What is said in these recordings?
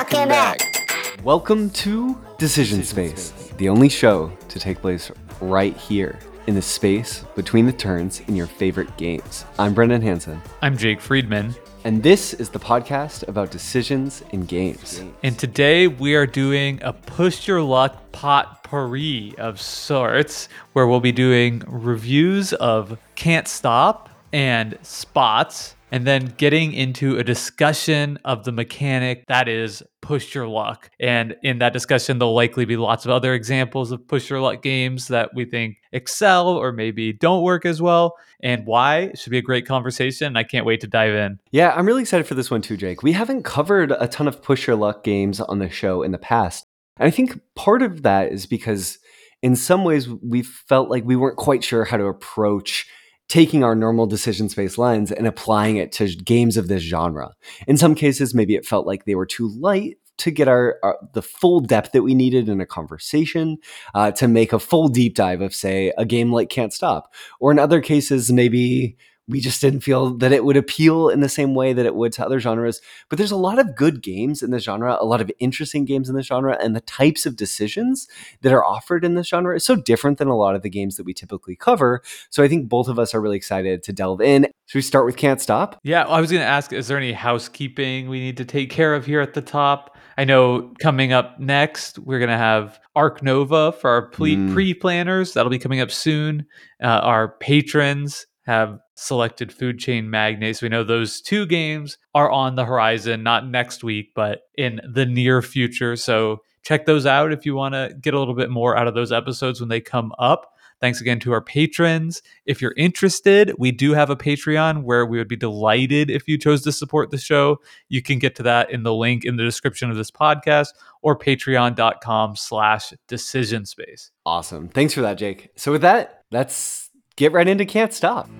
Welcome back. Welcome to Decision Space, the only show to take place right here in the space between the turns in your favorite games. I'm Brendan Hansen, I'm Jake Friedman, and this is the podcast about decisions in games. and today we are doing a push your luck potpourri of sorts where we'll be doing reviews of Can't Stop and Spots, and then getting into a discussion of the mechanic that is push your luck. And in that discussion, there'll likely be lots of other examples of push your luck games that we think excel or maybe don't work as well, and why. It should be a great conversation. I can't wait to dive in. Yeah, I'm really excited for this one too, Jake. We haven't covered a ton of push your luck games on the show in the past. And I think part of that is because in some ways we felt like we weren't quite sure how to approach taking our normal decision space lens and applying it to games of this genre. In some cases, maybe it felt like they were too light to get our, our the full depth that we needed in a conversation uh, to make a full deep dive of say a game like Can't Stop. Or in other cases, maybe we just didn't feel that it would appeal in the same way that it would to other genres. But there's a lot of good games in this genre, a lot of interesting games in this genre, and the types of decisions that are offered in this genre is so different than a lot of the games that we typically cover. So I think both of us are really excited to delve in. Should we start with Can't Stop? Yeah, I was going to ask is there any housekeeping we need to take care of here at the top? I know coming up next, we're going to have Ark Nova for our Mm. pre planners. That'll be coming up soon. Uh, our patrons have selected Food Chain Magnate. So we know those two games are on the horizon, not next week, but in the near future. So check those out if you want to get a little bit more out of those episodes when they come up. Thanks again to our patrons. If you're interested, we do have a Patreon where we would be delighted if you chose to support the show. You can get to that in the link in the description of this podcast or patreon.com slash decision space. Awesome. Thanks for that, Jake. So with that, let's get right into Can't Stop.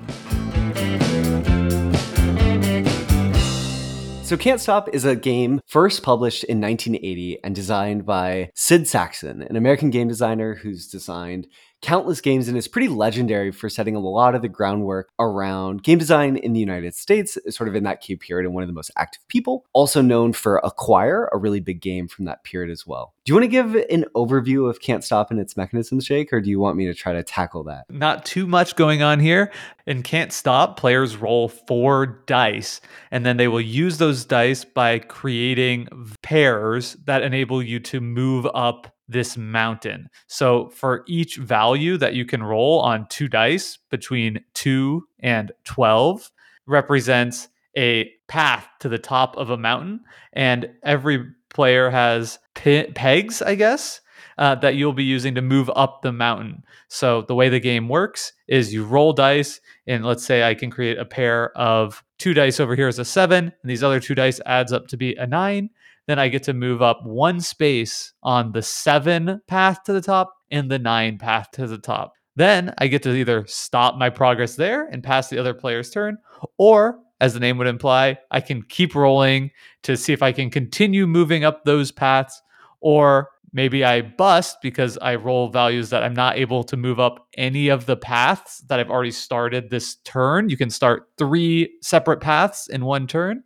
So Can't Stop is a game first published in 1980 and designed by Sid Sackson, an American game designer who's designed countless games and is pretty legendary for setting a lot of the groundwork around game design in the United States, sort of in that key period and one of the most active people. Also known for Acquire, a really big game from that period as well. Do you want to give an overview of Can't Stop and its mechanisms, Jake, or do you want me to try to tackle that? Not too much going on here. And Can't Stop, players roll four dice, and then they will use those dice by creating pairs that enable you to move up this mountain. So for each value that you can roll on two dice between 2 and 12 represents a path to the top of a mountain and every player has pe- pegs, I guess, uh, that you'll be using to move up the mountain. So the way the game works is you roll dice and let's say I can create a pair of two dice over here as a 7 and these other two dice adds up to be a 9 then I get to move up one space on the seven path to the top and the nine path to the top. Then I get to either stop my progress there and pass the other player's turn, or as the name would imply, I can keep rolling to see if I can continue moving up those paths, or maybe I bust because I roll values that I'm not able to move up any of the paths that I've already started this turn. You can start three separate paths in one turn.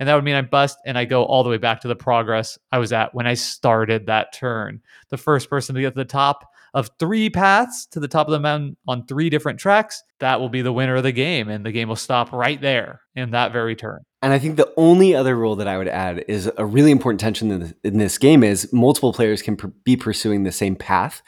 And that would mean I bust and I go all the way back to the progress I was at when I started that turn. The first person to get to the top of three paths to the top of the mountain on three different tracks, that will be the winner of the game. And the game will stop right there in that very turn. And I think the only other rule that I would add is a really important tension in, in this game is multiple players can pr- be pursuing the same path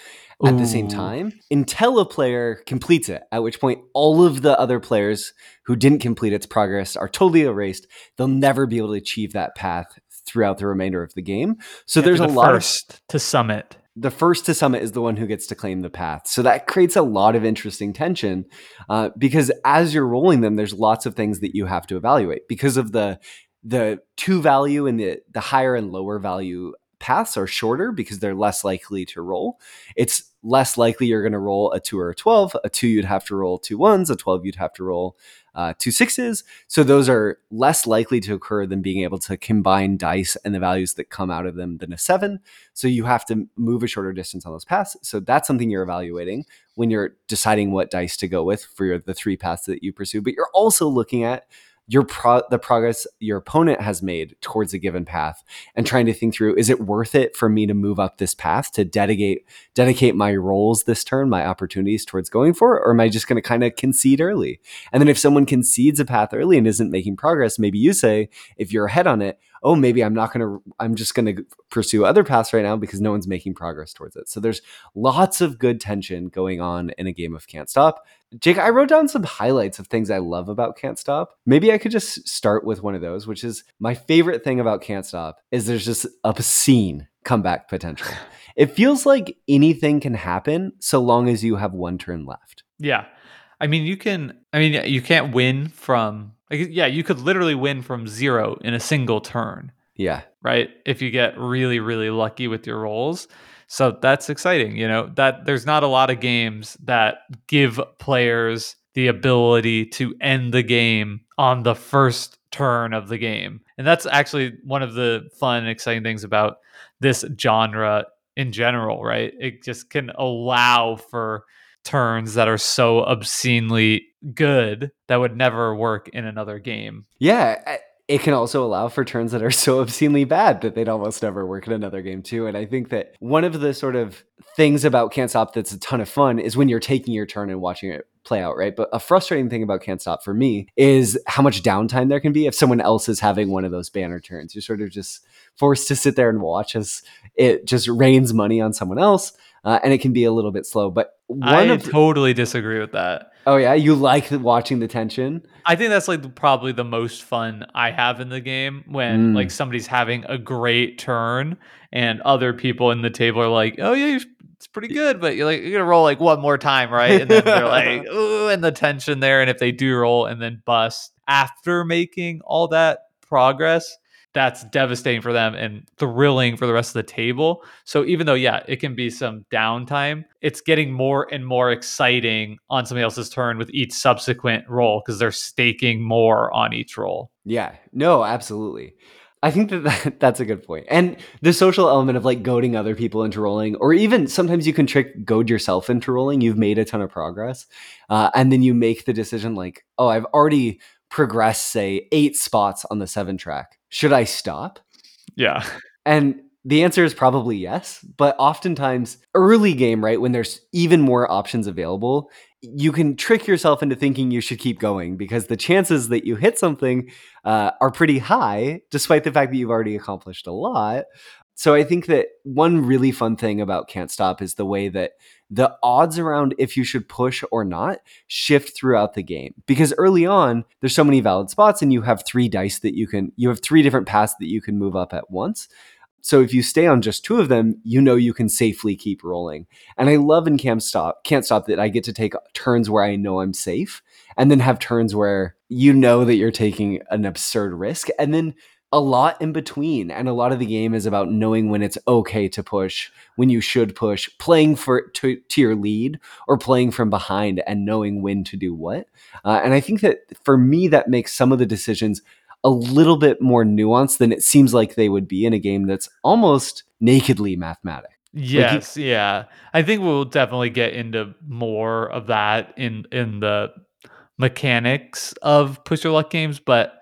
at the same time until a player completes it, at which point all of the other players who didn't complete its progress are totally erased. They'll never be able to achieve that path throughout the remainder of the game. So Yeah, there's for a the lot of first to summit. The first to summit is the one who gets to claim the path. So that creates a lot of interesting tension uh, because as you're rolling them, there's lots of things that you have to evaluate because of the the two value and the the higher and lower value paths are shorter because they're less likely to roll. It's less likely you're going to roll a two or a 12. A two, you'd have to roll two ones. A 12, you'd have to roll uh, two sixes. So those are less likely to occur than being able to combine dice and the values that come out of them than a seven. So you have to move a shorter distance on those paths. So that's something you're evaluating when you're deciding what dice to go with for your, the three paths that you pursue. But you're also looking at your pro- the progress your opponent has made towards a given path and trying to think through is it worth it for me to move up this path to dedicate dedicate my roles this turn my opportunities towards going for it? Or am i just going to kind of concede early? And then if someone concedes a path early and isn't making progress maybe you say if you're ahead on it oh maybe i'm not going to i'm just going to pursue other paths right now because no one's making progress towards it so there's lots of good tension going on in a game of can't stop Jake, I wrote down some highlights of things I love about Can't Stop. Maybe I could just start with one of those, which is my favorite thing about Can't Stop is there's just obscene comeback potential. it feels like anything can happen so long as you have one turn left. Yeah. I mean, you can I mean, you can't win from like yeah, you could literally win from 0 in a single turn. Yeah. Right? If you get really really lucky with your rolls. So that's exciting, you know, that there's not a lot of games that give players the ability to end the game on the first turn of the game. And that's actually one of the fun, exciting things about this genre in general, right? It just can allow for turns that are so obscenely good that would never work in another game. Yeah it can also allow for turns that are so obscenely bad that they'd almost never work in another game too. And I think that one of the sort of things about Can't Stop that's a ton of fun is when you're taking your turn and watching it play out, right? But a frustrating thing about Can't Stop for me is how much downtime there can be if someone else is having one of those banner turns. You're sort of just forced to sit there and watch as it just rains money on someone else. Uh, and it can be a little bit slow. But I of, totally disagree with that. Oh yeah, you like watching the tension. I think that's like probably the most fun I have in the game when mm. like somebody's having a great turn and other people in the table are like, "Oh yeah, it's pretty good," but you're like, "You're gonna roll like one more time, right?" And then they're like, "Ooh," and the tension there. And if they do roll and then bust after making all that progress, that's devastating for them and thrilling for the rest of the table. So even though, yeah, it can be some downtime, it's getting more and more exciting on somebody else's turn with each subsequent roll because they're staking more on each roll. Yeah, no, absolutely. I think that, that that's a good point. And the social element of like goading other people into rolling, or even sometimes you can trick goad yourself into rolling. You've made a ton of progress. Uh, and then you make the decision like, oh, I've already progressed, say, eight spots on the seven track should I stop? Yeah. And the answer is probably yes. But oftentimes, early game, right, when there's even more options available, you can trick yourself into thinking you should keep going because the chances that you hit something uh, are pretty high, despite the fact that you've already accomplished a lot. So I think that one really fun thing about Can't Stop is the way that the odds around if you should push or not shift throughout the game. Because early on, there's so many valid spots and you have three dice that you can you have three different paths that you can move up at once. So if you stay on just two of them, you know you can safely keep rolling. And I love in Can't Stop, Can't Stop that I get to take turns where I know I'm safe and then have turns where you know that you're taking an absurd risk and then a lot in between and a lot of the game is about knowing when it's okay to push when you should push playing for to, to your lead or playing from behind and knowing when to do what. Uh, and i think that for me that makes some of the decisions a little bit more nuanced than it seems like they would be in a game that's almost nakedly mathematic. Yes like yeah. I think we'll definitely get into more of that in in the mechanics of push your luck games but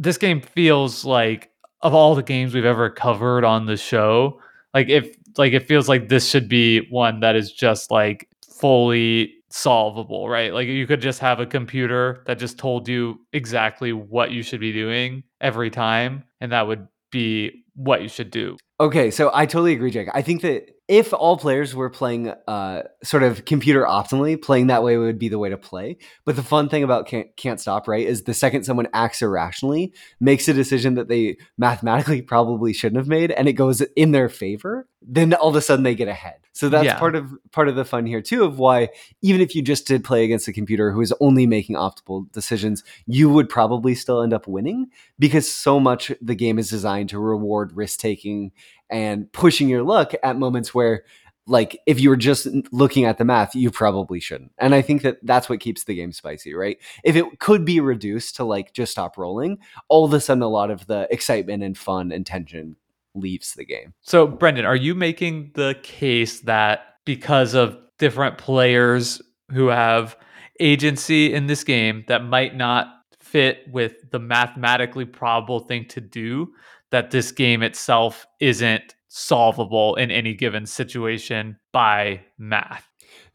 this game feels like of all the games we've ever covered on the show, like if like it feels like this should be one that is just like fully solvable, right? Like you could just have a computer that just told you exactly what you should be doing every time and that would be what you should do. Okay, so I totally agree, Jake. I think that if all players were playing uh, sort of computer optimally, playing that way would be the way to play. But the fun thing about can't, can't stop, right, is the second someone acts irrationally, makes a decision that they mathematically probably shouldn't have made, and it goes in their favor, then all of a sudden they get ahead. So that's yeah. part of part of the fun here too of why even if you just did play against a computer who is only making optimal decisions, you would probably still end up winning because so much the game is designed to reward risk taking and pushing your luck at moments where like if you were just looking at the math you probably shouldn't. And i think that that's what keeps the game spicy right? If it could be reduced to like just stop rolling all of a sudden a lot of the excitement and fun and tension leaves the game. So brendan are you making the case that because of different players who have agency in this game that might not fit with the mathematically probable thing to do that this game itself isn't solvable in any given situation by math.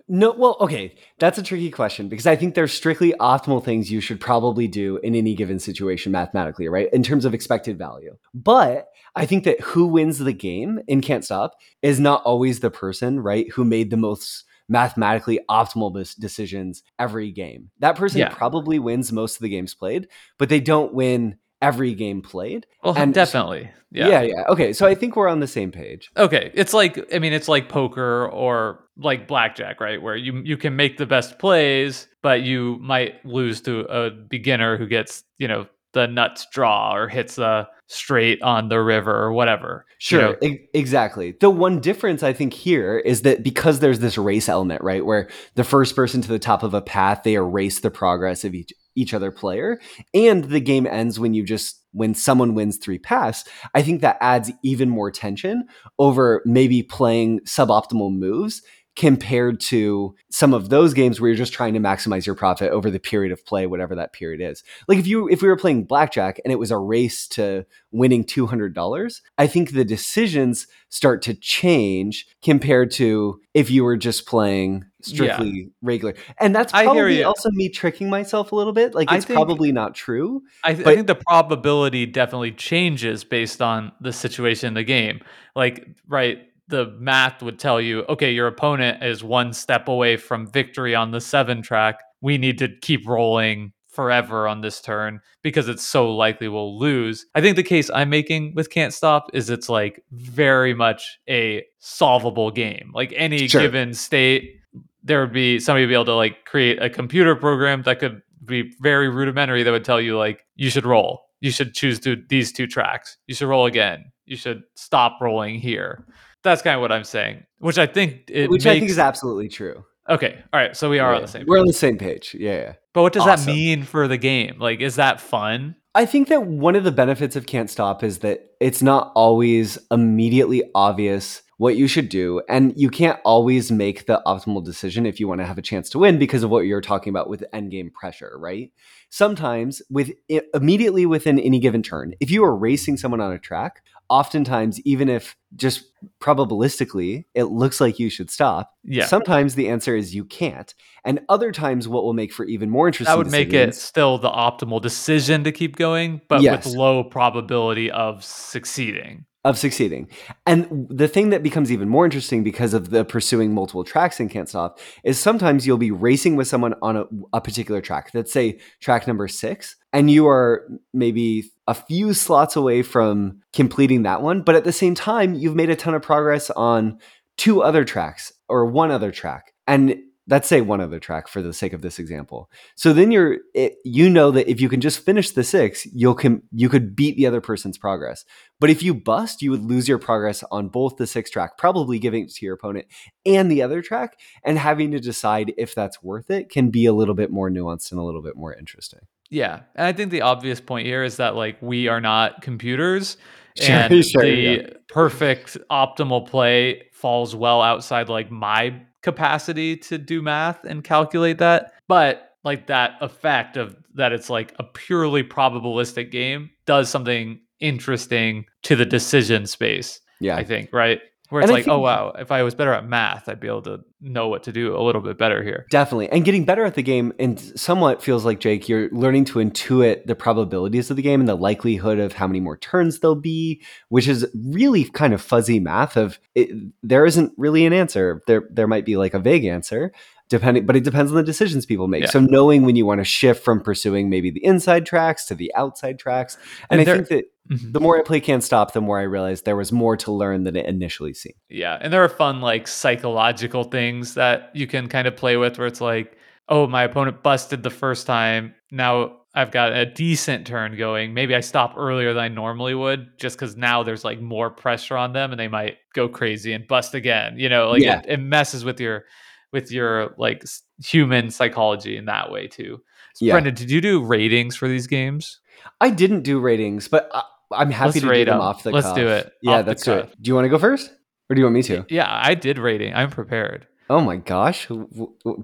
No, well, okay, that's a tricky question because I think there's strictly optimal things you should probably do in any given situation mathematically, right? In terms of expected value. But I think that who wins the game in Can't Stop is not always the person, right, who made the most mathematically optimal decisions every game. That person yeah. probably wins most of the games played, but they don't win every game played. Well, and definitely. Yeah. yeah, yeah. Okay, so I think we're on the same page. Okay, it's like I mean, it's like poker or like blackjack, right? Where you you can make the best plays, but you might lose to a beginner who gets you know the nuts draw or hits a straight on the river or whatever. Sure, you know? e- exactly. The one difference I think here is that because there's this race element, right, where the first person to the top of a path they erase the progress of each each other player, and the game ends when you just when someone wins three pass. I think that adds even more tension over maybe playing suboptimal moves compared to some of those games where you're just trying to maximize your profit over the period of play whatever that period is. Like if you if we were playing blackjack and it was a race to winning $200 i think the decisions start to change compared to if you were just playing strictly yeah. regular. And that's probably also me tricking myself a little bit. Like it's think, probably not true I, th- I think the probability definitely changes based on the situation in the game. Like right the math would tell you, okay, your opponent is one step away from victory on the seven track. We need to keep rolling forever on this turn because it's so likely we'll lose. I think the case I'm making with Can't Stop is it's like very much a solvable game. Like any sure. given state, there would be somebody would be able to like create a computer program that could be very rudimentary that would tell you like you should roll. You should choose to, these two tracks. You should roll again. You should stop rolling here that's kind of what I'm saying, which I think it which makes... I think is absolutely true. Okay, all right, so we are yeah. on the same. We're on the same page. Yeah, yeah. But what does awesome. that mean for the game? Like, is that fun? I think that one of the benefits of Can't Stop is that it's not always immediately obvious what you should do. And you can't always make the optimal decision if you want to have a chance to win because of what you're talking about with endgame pressure, right? Sometimes with immediately within any given turn, if you are racing someone on a track, oftentimes even if just probabilistically it looks like you should stop yeah. sometimes the answer is you can't. And other times what will make for even more interesting that would make it still the optimal decision to keep going but yes. with low probability of succeeding of succeeding. And the thing that becomes even more interesting because of the pursuing multiple tracks in Can't Stop is sometimes you'll be racing with someone on a, a, particular track. Let's say track number six, and you are maybe a few slots away from completing that one. But at the same time, you've made a ton of progress on two other tracks or one other track. And let's say one other track for the sake of this example. So then you're it, you know that if you can just finish the six, you'll can you could beat the other person's progress. But if you bust, you would lose your progress on both the six track, probably giving it to your opponent and the other track, and having to decide if that's worth it can be a little bit more nuanced and a little bit more interesting. Yeah, and I think the obvious point here is that like we are not computers. Sure, and sure, the yeah. perfect optimal play falls well outside like my capacity to do math and calculate that. But like that effect of that it's like a purely probabilistic game does something interesting to the decision space. Yeah. I think, right? Where it's and like, oh wow, if I was better at math, I'd be able to know what to do a little bit better here. Definitely. And getting better at the game and somewhat feels like Jake, you're learning to intuit the probabilities of the game and the likelihood of how many more turns there'll be, which is really kind of fuzzy math of it, there isn't really an answer. There there might be like a vague answer, depending but it depends on the decisions people make yeah. so knowing when you want to shift from pursuing maybe the inside tracks to the outside tracks and, and i think that mm-hmm. the more i play can't stop the more i realized there was more to learn than it initially seemed yeah and there are fun like psychological things that you can kind of play with where it's like oh my opponent busted the first time now I've got a decent turn going. Maybe I stop earlier than I normally would just because now there's like more pressure on them and they might go crazy and bust again. You know, like yeah. it, it messes with your with your like human psychology in that way too. So, yeah. Brendan, did you do ratings for these games? I didn't do ratings, but I, am happy let's to do them, them off the Let's cuff. do it. Yeah, let's do it. Do you want to go first? Or do you want me to? Yeah, I did rating. I'm prepared. Oh my gosh!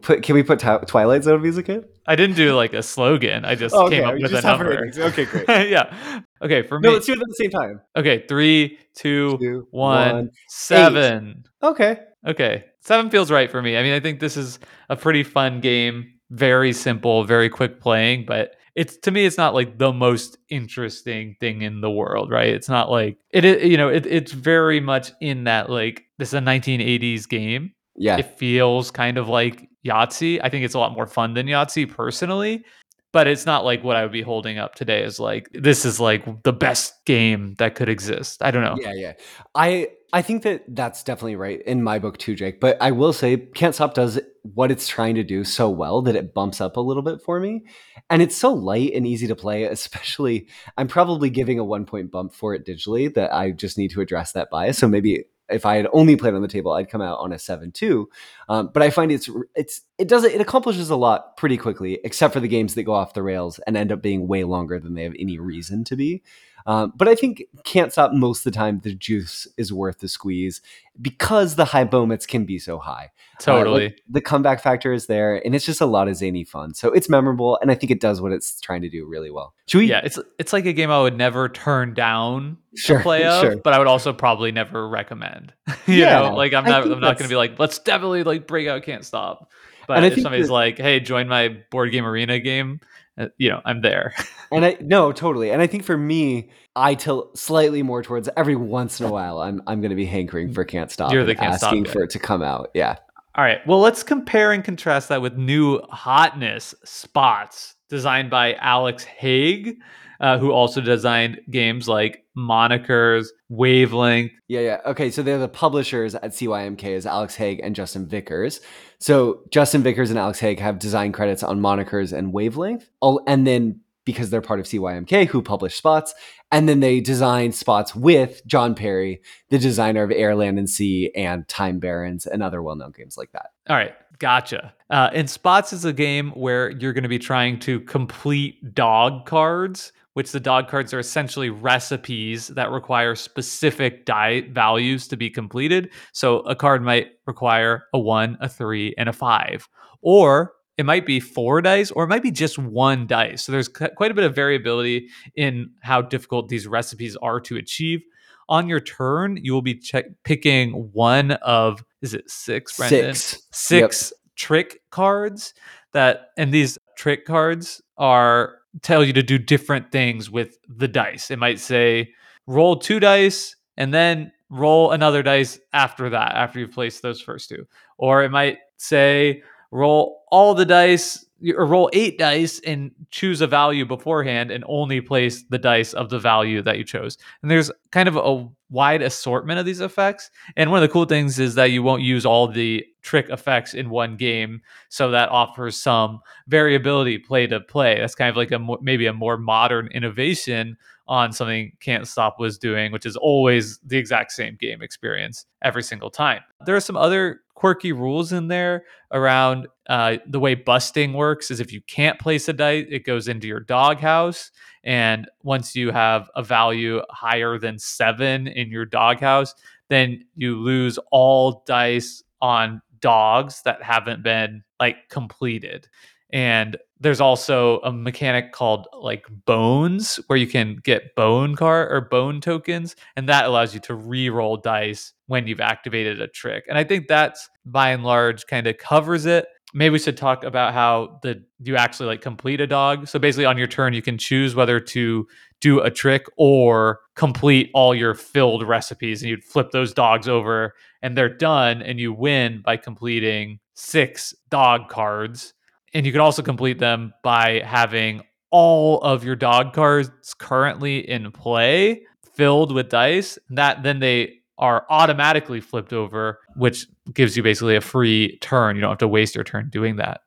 Put, can we put Twi- Twilight Zone music in? I didn't do like a slogan. I just Oh, came okay, up we with a number. ratings. Okay, great. yeah. Okay, for me. No, let's do it at the same time. okay, three, two, Two, one, one, seven. Okay. Okay, seven feels right for me. I mean, I think this is a pretty fun game. Very simple, very quick playing, but it's to me, it's not like the most interesting thing in the world, right? It's not like it. is you know, it, it's very much in that like this is a 1980s game. Yeah. It feels kind of like Yahtzee. I think it's a lot more fun than Yahtzee personally, but it's not like what I would be holding up today is like this is like the best game that could exist. I don't know. Yeah, yeah. I I think that that's definitely right in my book too, Jake. But I will say, Can't Stop does what it's trying to do so well that it bumps up a little bit for me, and it's so light and easy to play. Especially, I'm probably giving a one point bump for it digitally that I just need to address that bias. So maybe if I had only played on the table, I'd come out on a seven two. Um, but I find it's it's it does it accomplishes a lot pretty quickly, except for the games that go off the rails and end up being way longer than they have any reason to be. Um, but I think can't stop most of the time. The juice is worth the squeeze because the high moments can be so high. Uh, like, Totally. the comeback factor is there, and it's just a lot of zany fun. So it's memorable, and I think it does what it's trying to do really well. Should we? yeah, it's it's like a game I would never turn down Sure, to play of, sure. but I would also probably never recommend. you Yeah, know, like I'm not I'm not going to be like let's definitely like break out can't stop. But And if somebody's that- like, hey, join my board game arena game, uh, you know, I'm there. And I no, totally. And I think for me, I tilt slightly more towards every once in a while. I'm I'm going to be hankering for can't stop. You're the Can't Stop asking guy. for it to come out. Yeah. All right. Well, let's compare and contrast that with new hotness spots designed by Alex Hague, uh, who also designed games like Monikers, Wavelength. Yeah, yeah. Okay, so they're the publishers at CYMK is Alex Hague and Justin Vickers. So Justin Vickers and Alex Hague have design credits on Monikers and Wavelength. Oh, and then because they're part of CYMK, who publish spots, and then they design spots with Jon Perry, the designer of Air, Land and Sea and Time Barons and other well-known games like that. All right, gotcha. Uh, and Spots is a game where you're going to be trying to complete dog cards, which the dog cards are essentially recipes that require specific die values to be completed. So a card might require a one, a three, and a five, or it might be four dice, or it might be just one dice. So there's quite a bit of variability in how difficult these recipes are to achieve. On your turn, you will be check- picking one of is it six? Six. six trick cards that and these trick cards are tell you to do different things with the dice. It might say roll two dice and then roll another dice after that after you've placed those first two. Or it might say roll all the dice or roll eight dice and choose a value beforehand and only place the dice of the value that you chose and there's kind of a wide assortment of these effects and one of the cool things is that you won't use all the trick effects in one game, so that offers some variability play to play. That's kind of like a maybe a more modern innovation on something Can't Stop was doing, which is always the exact same game experience every single time. There are some other quirky rules in there around uh, the way busting works. Is if you can't place a dice, it goes into your doghouse. And once you have a value higher than seven in your doghouse, then you lose all dice on dogs that haven't been like completed. And there's also a mechanic called like bones where you can get bone card or bone tokens, and that allows you to re-roll dice when you've activated a trick. And I think that's by and large kind of covers it. Maybe we should talk about how the you actually like complete a dog. So basically on your turn you can choose whether to do a trick or complete all your filled recipes and you'd flip those dogs over and they're done and you win by completing six dog cards and you can also complete them by having all of your dog cards currently in play filled with dice that then they are automatically flipped over which gives you basically a free turn you don't have to waste your turn doing that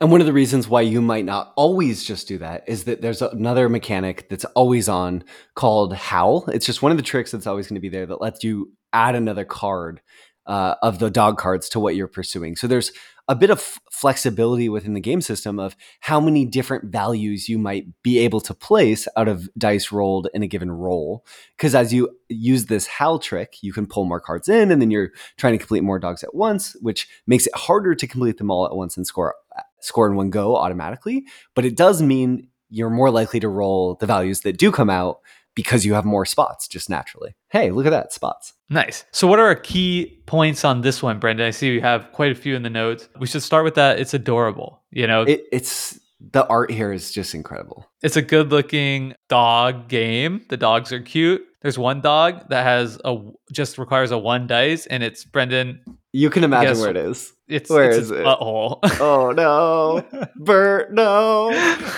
And one of the reasons why you might not always just do that is that there's another mechanic that's always on called Howl. It's just one of the tricks that's always going to be there that lets you add another card uh, of the dog cards to what you're pursuing. So there's a bit of flexibility within the game system of how many different values you might be able to place out of dice rolled in a given roll. Because as you use this Howl trick, you can pull more cards in, and then you're trying to complete more dogs at once, which makes it harder to complete them all at once and score score in one go automatically. But it does mean you're more likely to roll the values that do come out because you have more spots just naturally. Hey, look at that spots. Nice. So, what are our key points on this one, Brendan? I see we have quite a few in the notes. We should start with that. It's adorable. You know, it, it's the art here is just incredible. It's a good looking dog game. The dogs are cute. There's one dog that has a just requires a one dice, and it's Brendan. You can imagine guess, where it is. It's where it's is it? Butthole. oh no, Bert, no.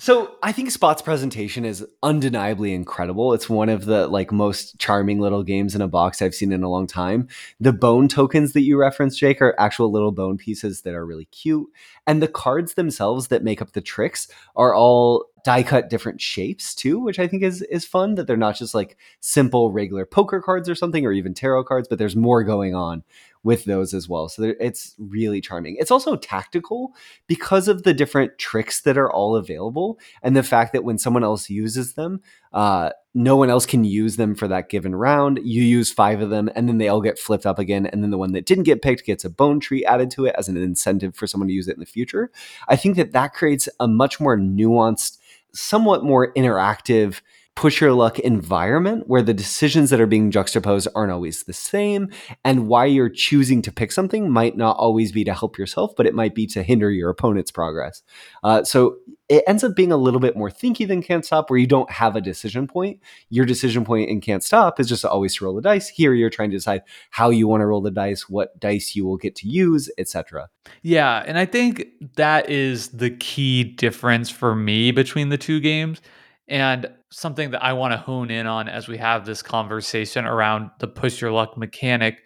So I think Spot's presentation is undeniably incredible. It's one of the like most charming little games in a box I've seen in a long time. The bone tokens that you referenced, Jake, are actual little bone pieces that are really cute. And the cards themselves that make up the tricks are all die cut different shapes too, which I think is is fun. That they're not just like simple regular poker cards or something, or even tarot cards, but there's more going on with those as well. So it's really charming. It's also tactical because of the different tricks that are all available and the fact that when someone else uses them, uh, no one else can use them for that given round. You use five of them and then they all get flipped up again. And then the one that didn't get picked gets a bone tree added to it as an incentive for someone to use it in the future. I think that that creates a much more nuanced, somewhat more interactive push your luck environment where the decisions that are being juxtaposed aren't always the same and why you're choosing to pick something might not always be to help yourself but it might be to hinder your opponent's progress. Uh, so it ends up being a little bit more thinky than can't stop where you don't have a decision point. Your decision point in can't stop is just always to roll the dice. Here you're trying to decide how you want to roll the dice what dice you will get to use etc yeah and i think that is the key difference for me between the two games and something that I want to hone in on as we have this conversation around the push your luck mechanic,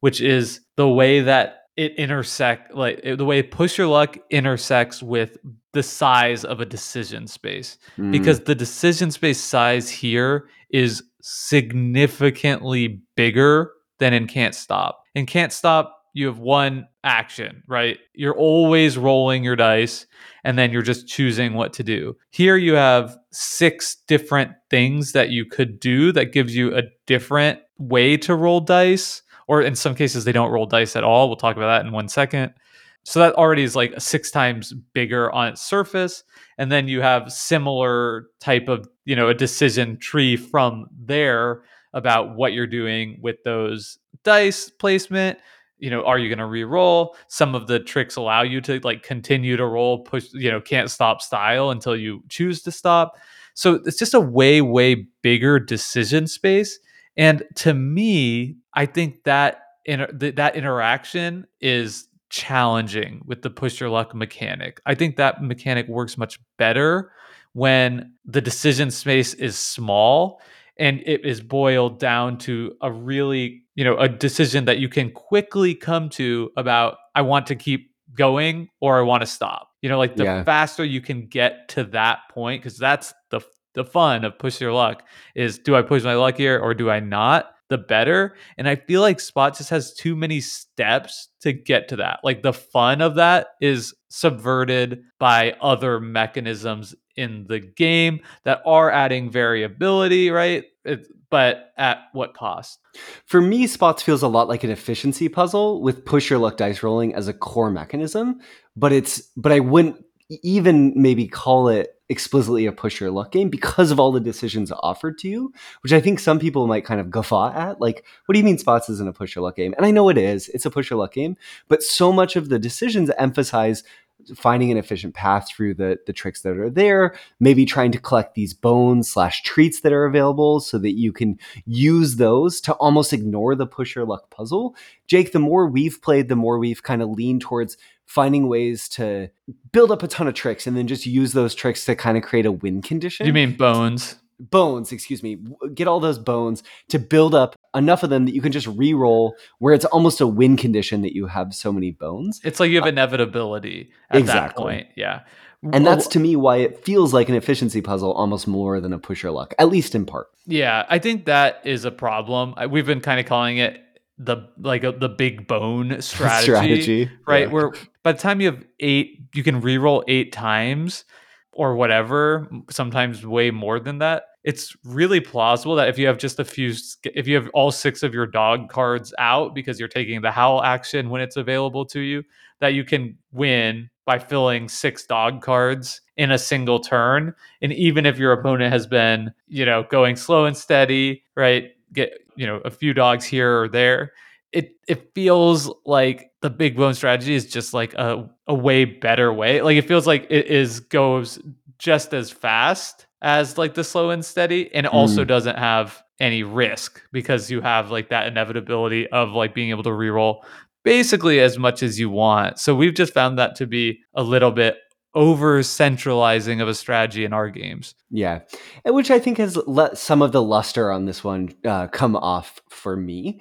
which is the way that it intersect like the way push your luck intersects with the size of a decision space mm. because the decision space size here is significantly bigger than in can't stop. In can't stop you have one action, right? You're always rolling your dice and then you're just choosing what to do. Here you have six different things that you could do that gives you a different way to roll dice, or in some cases, they don't roll dice at all. We'll talk about that in one second. So that already is like six times bigger on its surface. And then you have similar type of, you know, a decision tree from there about what you're doing with those dice placement you know are you going to re-roll? Some of the tricks allow you to like continue to roll push you know can't stop style until you choose to stop. So it's just a way way bigger decision space and to me i think that inter- th- that interaction is challenging with the push your luck mechanic. I think that mechanic works much better when the decision space is small and it is boiled down to a really you know a decision that you can quickly come to about i want to keep going or i want to stop. You know like the yeah. faster you can get to that point because that's the the fun of push your luck is do i push my luck here or do i not? the better and i feel like spot just has too many steps to get to that. Like the fun of that is subverted by other mechanisms in the game that are adding variability, right? It, but at what cost? For me, Spots feels a lot like an efficiency puzzle with push your luck dice rolling as a core mechanism, but it's but I wouldn't even maybe call it explicitly a push your luck game because of all the decisions offered to you, which I think some people might kind of guffaw at. Like, what do you mean spots isn't a push your luck game? And I know it is, it's a push your luck game, but so much of the decisions emphasize finding an efficient path through the the tricks that are there maybe trying to collect these bones slash treats that are available so that you can use those to almost ignore the push luck puzzle. Jake the more we've played the more we've kind of leaned towards finding ways to build up a ton of tricks and then just use those tricks to kind of create a win condition. You mean bones bones, excuse me, get all those bones to build up enough of them that you can just re-roll where it's almost a win condition that you have so many bones. It's like you have uh, inevitability at exactly. that point. Yeah. And that's to me why it feels like an efficiency puzzle almost more than a push your luck, at least in part. Yeah, I think that is a problem. We've been kind of calling it the like a, the big bone strategy, Strategy, right? yeah. Where by the time you have eight, you can reroll eight times or whatever. Sometimes way more than that. It's really plausible that if you have just a few, if you have all six of your dog cards out because you're taking the howl action when it's available to you, that you can win by filling six dog cards in a single turn. And even if your opponent has been, you know, going slow and steady, right? Get, you know, a few dogs here or there. It it feels like the big bone strategy is just like a, a way better way. Like it feels like it is goes just as fast as like the slow and steady and also Mm. doesn't have any risk because you have like that inevitability of like being able to reroll basically as much as you want. So we've just found that to be a little bit over centralizing of a strategy in our games. Yeah, and which I think has let some of the luster on this one uh, come off for me.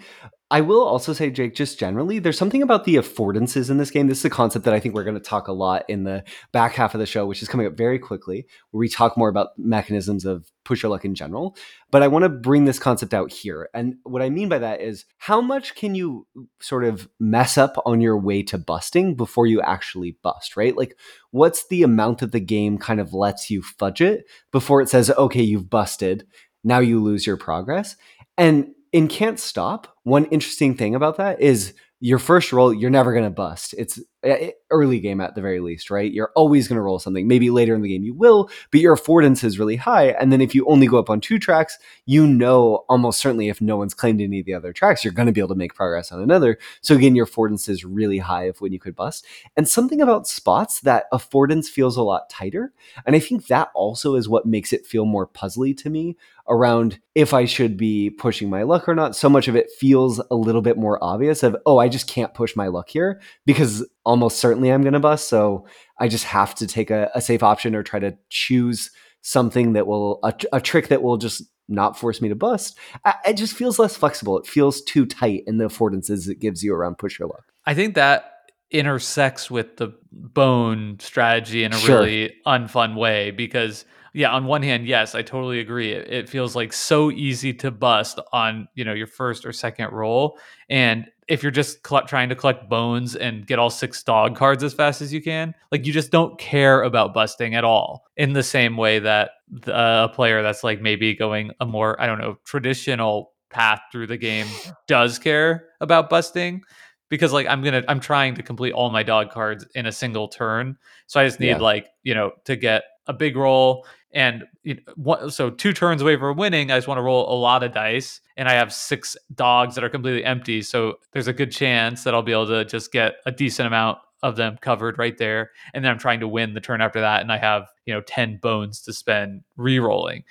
I will also say, Jake, just generally, there's something about the affordances in this game. This is a concept that I think we're going to talk a lot in the back half of the show, which is coming up very quickly, where we talk more about mechanisms of push your luck in general. But I want to bring this concept out here. And what I mean by that is how much can you sort of mess up on your way to busting before you actually bust, right? Like, what's the amount that the game kind of lets you fudge it before it says, okay, you've busted. Now you lose your progress. And in Can't Stop, one interesting thing about that is your first roll, you're never going to bust. It's eh, early game at the very least, right? You're always going to roll something. Maybe later in the game you will, but your affordance is really high. And then if you only go up on two tracks, you know almost certainly if no one's claimed any of the other tracks, you're going to be able to make progress on another. So again, your affordance is really high of when you could bust. And something about spots that affordance feels a lot tighter. And I think that also is what makes it feel more puzzly to me around if I should be pushing my luck or not. So much of it feels a little bit more obvious of, oh, I just can't push my luck here because almost certainly I'm going to bust. So I just have to take a, a, safe option or try to choose something that will, a, a trick that will just not force me to bust. I, it just feels less flexible. It feels too tight in the affordances it gives you around push your luck. I think that intersects with the bone strategy in a sure. really unfun way because yeah on one hand yes i totally agree it, it, feels like so easy to bust on you know your first or second roll and if you're just cl- trying to collect bones and get all six dog cards as fast as you can like you just don't care about busting at all in the same way that the, uh, a player that's like maybe going a more i don't know traditional path through the game does care about busting because like I'm gonna I'm trying to complete all my dog cards in a single turn. So I just need yeah. like you know to get a big roll and you know, so two turns away from winning. I just want to roll a lot of dice, and I have six dogs that are completely empty. So there's a good chance that I'll be able to just get a decent amount of them covered right there. And then I'm trying to win the turn after that, and I have you know ten bones to spend re-rolling.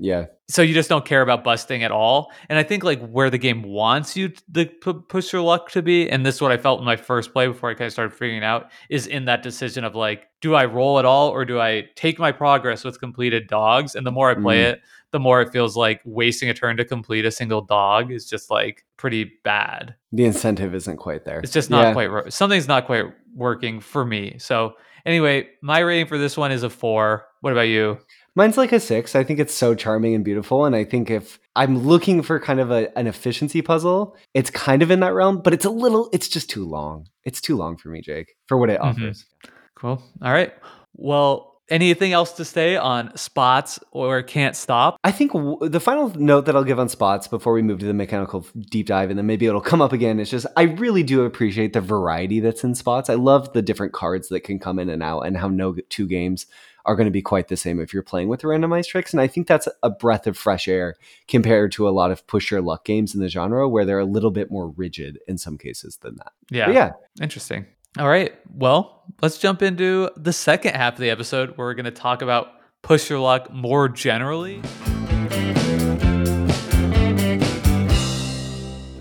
Yeah. So you just don't care about busting at all. And I think like where the game wants you to push your luck to be, and this is what I felt in my first play before I kind of started figuring out, is in that decision of like, do I roll at all or do I take my progress with completed dogs? And the more I play mm. it, the more it feels like wasting a turn to complete a single dog is just like pretty bad. The incentive isn't quite there. It's just not yeah. quite something's not quite working for me. So anyway, my rating for this one is a four. What about you? Mine's like a six. I think it's so charming and beautiful. And I think if I'm looking for kind of a, an efficiency puzzle, it's kind of in that realm, but it's a little, it's just too long. It's too long for me, Jake, for what it mm-hmm. offers. Cool. All right. Well, anything else to say on spots or can't stop? I think w- the final note that I'll give on spots before we move to the mechanical deep dive, and then maybe it'll come up again, is just I really do appreciate the variety that's in spots. I love the different cards that can come in and out, and how no two games are going to be quite the same if you're playing with randomized tricks. And I think that's a breath of fresh air compared to a lot of push your luck games in the genre where they're a little bit more rigid in some cases than that. Yeah. But yeah. Interesting. All right. Well, let's jump into the second half of the episode where we're going to talk about push your luck more generally.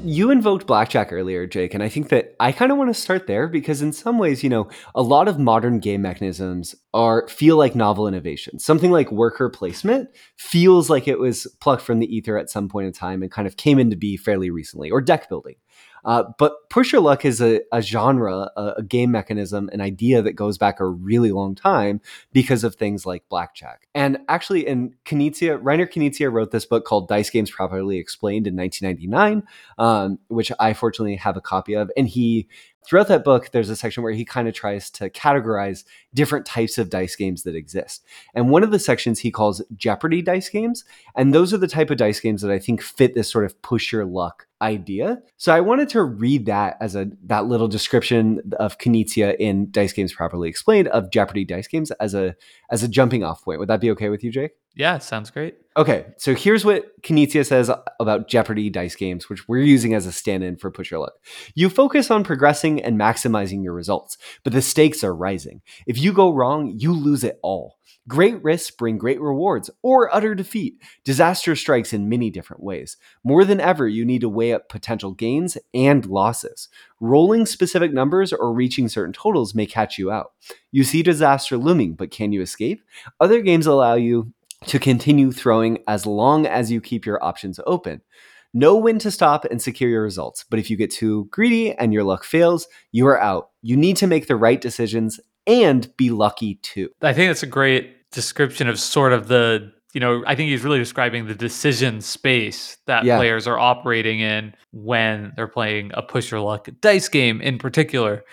You invoked blackjack earlier, Jake, and I think that I kind of want to start there because in some ways, you know, a lot of modern game mechanisms are feel like novel innovations. Something like worker placement feels like it was plucked from the ether at some point in time and kind of came into be fairly recently, or deck building. Uh, but push your luck is a, a genre, a, a, game mechanism, an idea that goes back a really long time because of things like blackjack. And actually, in Knizia, Reiner Knizia wrote this book called Dice Games Properly Explained in 1999, um, which I fortunately have a copy of. And he throughout that book, there's a section where he kind of tries to categorize different types of dice games that exist. And one of the sections he calls Jeopardy dice games. And those are the type of dice games that I think fit this sort of push your luck idea. So I wanted to read that as a that little description of Knizia in Dice Games Properly Explained of Jeopardy dice games as a as a jumping off point. Would that be okay with you, Jake? Yeah, sounds great. Okay, so here's what Knizia says about Jeopardy dice games, which we're using as a stand-in for Push Your Luck. You focus on progressing and maximizing your results, but the stakes are rising. If you go wrong, you lose it all. Great risks bring great rewards or utter defeat. Disaster strikes in many different ways. More than ever, you need to weigh up potential gains and losses. Rolling specific numbers or reaching certain totals may catch you out. You see disaster looming, but can you escape? Other games allow you to continue throwing as long as you keep your options open. Know when to stop and secure your results, but if you get too greedy and your luck fails, you are out. You need to make the right decisions and be lucky too. I think that's a great description of sort of the you know i think he's really describing the decision space that yeah. players are operating in when they're playing a push your luck dice game in particular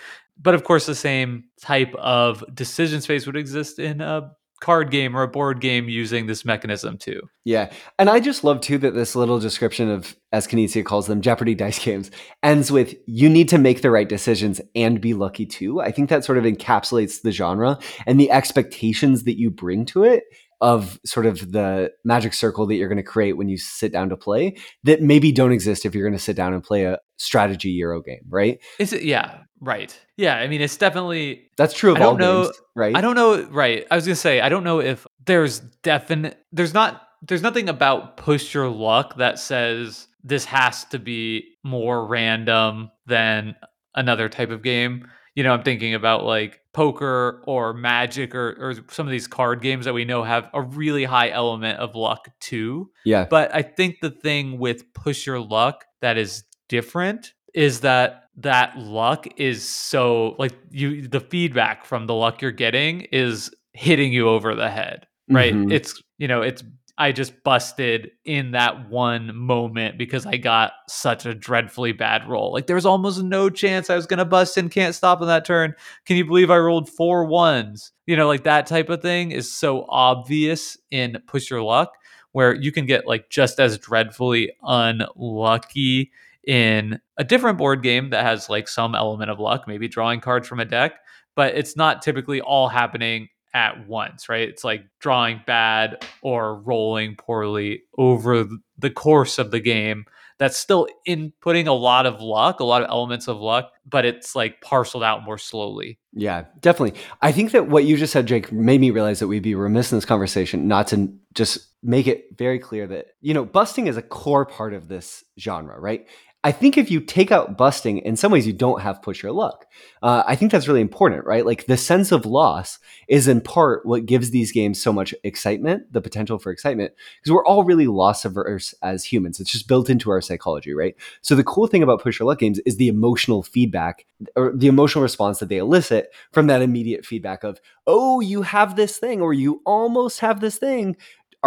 but of course the same type of decision space would exist in a card game or a board game using this mechanism too. Yeah. And I just love too that this little description of, as Knizia calls them, Jeopardy dice games ends with you need to make the right decisions and be lucky too. I think that sort of encapsulates the genre and the expectations that you bring to it of sort of the magic circle that you're going to create when you sit down to play that maybe don't exist if you're going to sit down and play a strategy euro game, right? Is it yeah, right. Yeah, I mean it's definitely That's true of I don't all know, games, right? I don't know right. I was going to say I don't know if there's definite there's not there's nothing about push your luck that says this has to be more random than another type of game you know, I'm thinking about like poker or magic or, or some of these card games that we know have a really high element of luck too. Yeah. But I think the thing with push your luck that is different is that that luck is so like you the feedback from the luck you're getting is hitting you over the head right mm-hmm. it's you know it's I just busted in that one moment because I got such a dreadfully bad roll. Like there was almost no chance I was going to bust and can't stop on that turn. Can you believe I rolled four ones? You know, like that type of thing is so obvious in Push Your Luck where you can get like just as dreadfully unlucky in a different board game that has like some element of luck, maybe drawing cards from a deck, but it's not typically all happening at once, right? It's like drawing bad or rolling poorly over the course of the game. That's still inputting a lot of luck, a lot of elements of luck, but it's like parceled out more slowly. Yeah, definitely. I think that what you just said, Jake, made me realize that we'd be remiss in this conversation not to just make it very clear that, you know, busting is a core part of this genre, right? I think if you take out busting, in some ways you don't have push your luck. Uh, I think that's really important, right? Like the sense of loss is in part what gives these games so much excitement, the potential for excitement, because we're all really loss averse as humans. It's just built into our psychology, right? So the cool thing about push your luck games is the emotional feedback or the emotional response that they elicit from that immediate feedback of, oh, you have this thing, or you almost have this thing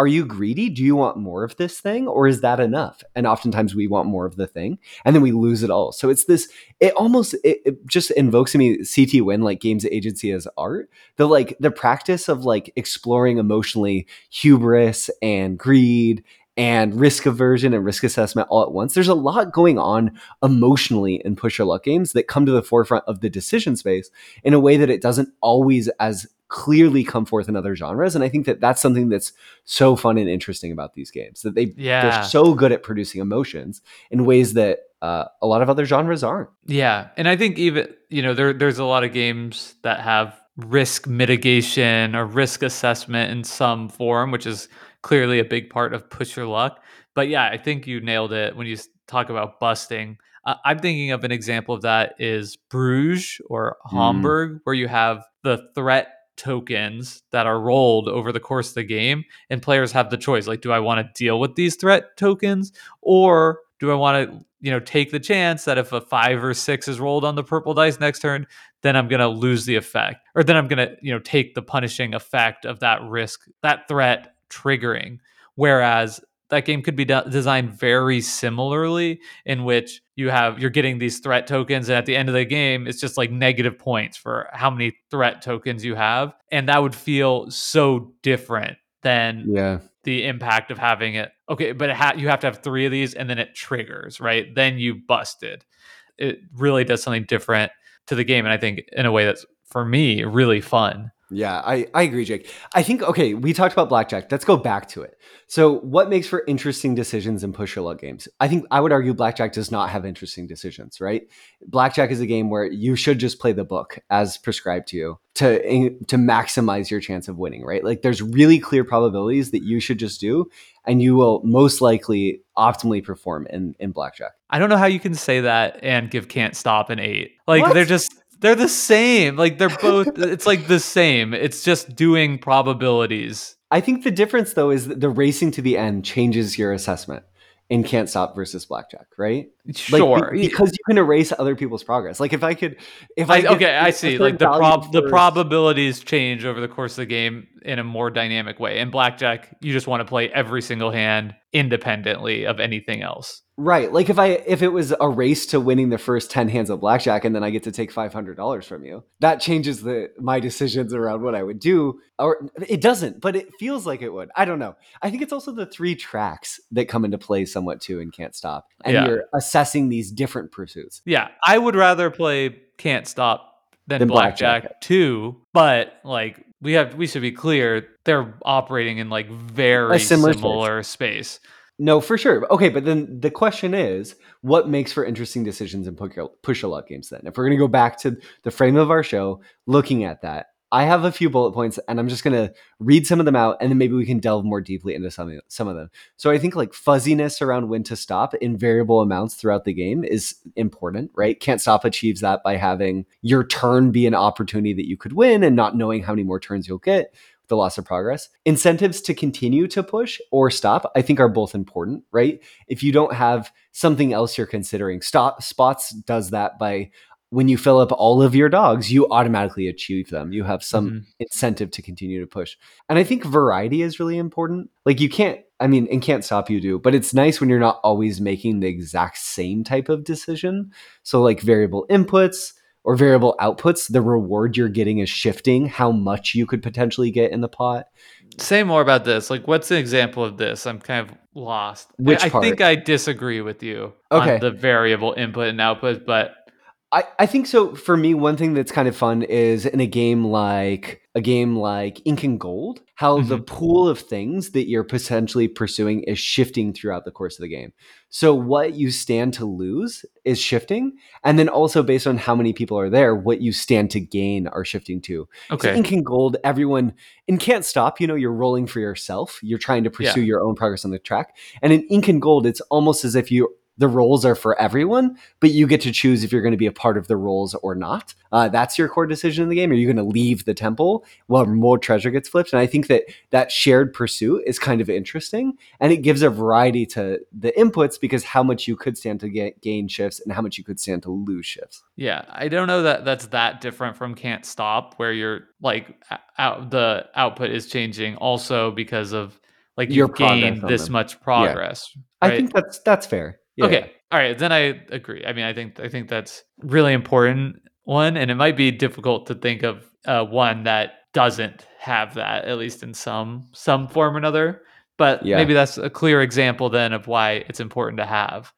are you greedy? Do you want more of this thing or is that enough? And oftentimes we want more of the thing and then we lose it all. So it's this, it almost, it, it just invokes in me C. Thi Nguyen, like games agency as art. The like, the practice of like exploring emotionally hubris and greed and risk aversion and risk assessment all at once. There's a lot going on emotionally in push luck games that come to the forefront of the decision space in a way that it doesn't always as clearly come forth in other genres and i think that that's something that's so fun and interesting about these games that they yeah. they're so good at producing emotions in ways that uh, a lot of other genres aren't yeah and i think even you know there there's a lot of games that have risk mitigation or risk assessment in some form which is clearly a big part of push your luck but yeah i think you nailed it when you talk about busting uh, i'm thinking of an example of that is bruges or mm. hamburg where you have the threat tokens that are rolled over the course of the game and players have the choice like do i want to deal with these threat tokens or do I want to, you know, take the chance that if a five or six is rolled on the purple dice next turn, then I'm going to lose the effect, or then I'm going to, you know, take the punishing effect of that risk, that threat triggering. Whereas that game could be de- designed very similarly in which you have you're getting these threat tokens and at the end of the game it's just like negative points for how many threat tokens you have and that would feel so different than Yeah. the impact of having it. Okay but it ha- you have to have three of these and then it triggers right? Then you busted. It really does something different to the game and i think in a way that's for me really fun Yeah, I, I agree, Jake. I think, okay, we talked about blackjack. Let's go back to it. So, what makes for interesting decisions in push your luck games? I think I would argue blackjack does not have interesting decisions, right? Blackjack is a game where you should just play the book as prescribed to you to, eh, to maximize your chance of winning, right? Like, there's really clear probabilities that you should just do, and you will most likely optimally perform in, in blackjack. I don't know how you can say that and give can't stop an eight. Like What? they're just they're the same. Like they're both it's like the same. It's just doing probabilities. I think the difference, though, is that the racing to the end changes your assessment in Can't Stop versus Blackjack, right? Like, Sure. be- because you can erase other people's progress. Like if I could, if I, I, could- okay, I see. Like the prob the probabilities change over the course of the game in a more dynamic way. In blackjack, you just want to play every single hand independently of anything else. Right? Like if I if it was a race to winning the first ten hands of blackjack, and then I get to take five hundred dollars from you, that changes the my decisions around what I would do. Or it doesn't, but it feels like it would. I don't know. I think it's also the three tracks that come into play somewhat too in Can't Stop, and Yeah. you're assessing these different pursuits. Yeah, I would rather play Can't Stop than, Than Blackjack, Blackjack. too. But like we have, we should be clear, they're operating in like very A similar similar, space. space. No, for sure. Okay, but then the question is, what makes for interesting decisions in push a lot games? Then, if we're going to go back to the frame of our show, looking at that, I have a few bullet points, and I'm just going to read some of them out, and then maybe we can delve more deeply into some some of them. So I think like fuzziness around when to stop in variable amounts throughout the game is important, right? Can't stop achieves that by having your turn be an opportunity that you could win, and not knowing how many more turns you'll get the loss of progress. Incentives to continue to push or stop, I think are both important, right? If you don't have something else you're considering, stop spots does that by when you fill up all of your dogs, you automatically achieve them. You have some Mhm. incentive to continue to push. And I think variety is really important. Like you can't I mean, and can't stop you do, but it's nice when you're not always making the exact same type of decision. So like variable inputs, or variable outputs, the reward you're getting is shifting how much you could potentially get in the pot. Say more about this. Like, what's an example of this? I'm kind of lost. I- Which I, part? think I disagree with you Okay. on the variable input and output, but I, I think so. For me, one thing that's kind of fun is in a game like a game like Incan Gold, how the mm-hmm. pool of things that you're potentially pursuing is shifting throughout the course of the game. So what you stand to lose is shifting, and then also based on how many people are there, what you stand to gain are shifting too. So okay. Incan Gold, everyone and can't stop. You know, you're rolling for yourself. You're trying to pursue Yeah. your own progress on the track. And in Incan Gold, it's almost as if you the roles are for everyone, but you get to choose if you're going to be a part of the roles or not. Uh, that's your core decision in the game. Are you going to leave the temple while more treasure gets flipped? And I think that that shared pursuit is kind of interesting, and it gives a variety to the inputs because how much you could stand to get, gain shifts and how much you could stand to lose shifts. Yeah, I don't know that that's that different from Can't Stop, where you're like out the output is changing also because of like you've progress gained this them. much progress. I right? think that's that's fair. Yeah. Okay. All right. Then I agree. I mean, I think I think that's really important one, and it might be difficult to think of uh, one that doesn't have that, at least in some some form or another. But Yeah. maybe that's a clear example then of why it's important to have.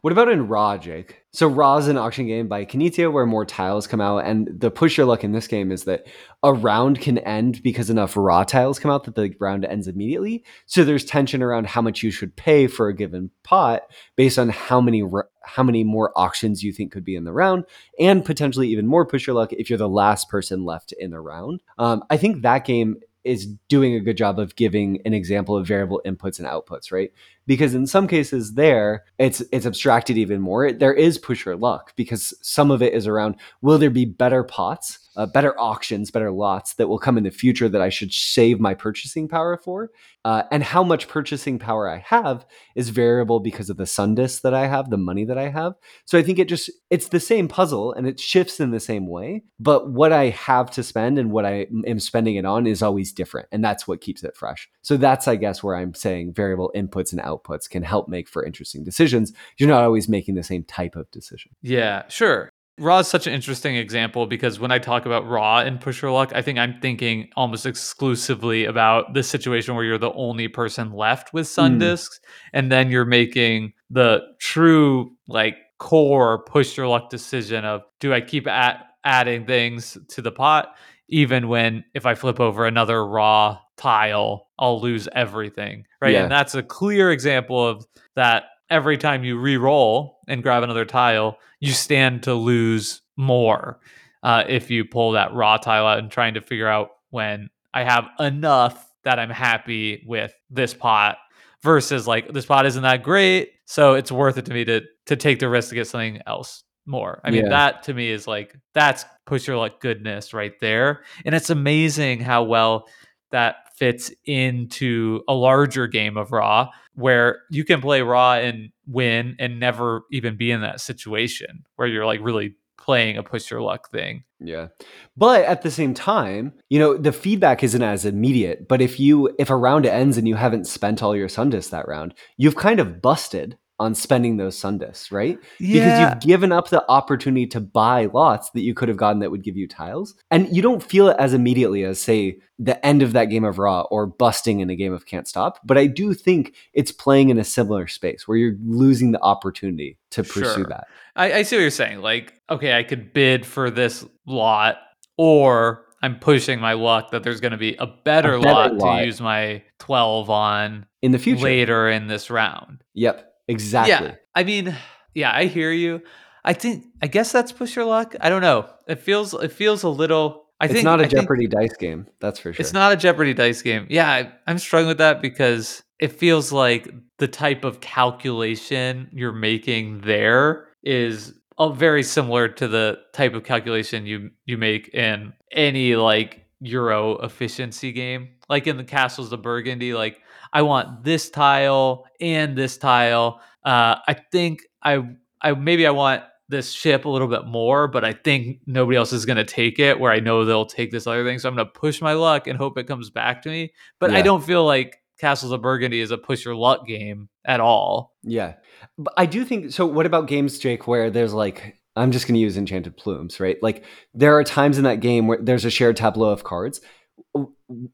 What about in Jake? So Ra is an auction game by Knizia where more tiles come out, and the push your luck in this game is that a round can end because enough Ra tiles come out that the round ends immediately. So there's tension around how much you should pay for a given pot based on how many how many more auctions you think could be in the round, and potentially even more push your luck if you're the last person left in the round. Um, I think that game is doing a good job of giving an example of variable inputs and outputs, right? Because in some cases there it's it's abstracted even more. There is push your luck because some of it is around will there be better pots, uh, better auctions, better lots that will come in the future that I should save my purchasing power for, uh, and how much purchasing power I have is variable because of the sun disk that I have, the money that I have. So I think it just it's the same puzzle and it shifts in the same way, but what I have to spend and what I am spending it on is always different, and that's what keeps it fresh. So that's I guess where I'm saying variable inputs and outputs can help make for interesting decisions. You're not always making the same type of decision. Yeah, sure. Ra is such an interesting example because when I talk about Ra and push your luck, I think I'm thinking almost exclusively about the situation where you're the only person left with sun Mm. disks, and then you're making the true like core push your luck decision of do I keep at, adding things to the pot, even when if I flip over another Ra tile, I'll lose everything, right? Yeah. And that's a clear example of that. Every time you re-roll and grab another tile, you stand to lose more uh, if you pull that Ra tile out and trying to figure out when I have enough that I'm happy with this pot versus like this pot isn't that great, so it's worth it to me to to take the risk to get something else more. I mean, Yeah. that to me is like that's push your luck goodness right there, and it's amazing how well that fits into a larger game of Ra where you can play Ra and win and never even be in that situation where you're like really playing a push your luck thing. Yeah. But at the same time, you know, the feedback isn't as immediate. But if you if a round ends and you haven't spent all your sun that round, you've kind of busted on spending those sun discs, right? Because you've given up the opportunity to buy lots that you could have gotten that would give you tiles. And you don't feel it as immediately as, say, the end of that game of Ra or busting in a game of Can't Stop. But I do think it's playing in a similar space where you're losing the opportunity to pursue Sure. that. I, I see what you're saying. Like, okay, I could bid for this lot, or I'm pushing my luck that there's going to be a better, better lot, lot. to use my 12 on In the future. later in this round. Yep. Exactly. Yeah. I mean, yeah, I hear you. I think I guess that's push your luck. I don't know. It feels it feels a little I think it's think not a I Jeopardy dice game. That's for sure. It's not a Jeopardy dice game. Yeah, I, I'm struggling with that because it feels like the type of calculation you're making there is very similar to the type of calculation you you make in any like Euro efficiency game, like in the Castles of Burgundy. Like I want this tile and this tile. Uh, I think I I maybe I want this ship a little bit more, but I think nobody else is going to take it. Where I know they'll take this other thing, so I'm going to push my luck and hope it comes back to me. But I don't feel like Castles of Burgundy is a push your luck game at all. Yeah. But I do think so. What about games, Jake, where there's like, I'm just going to use Enchanted Plumes, right? Like, there are times in that game where there's a shared tableau of cards.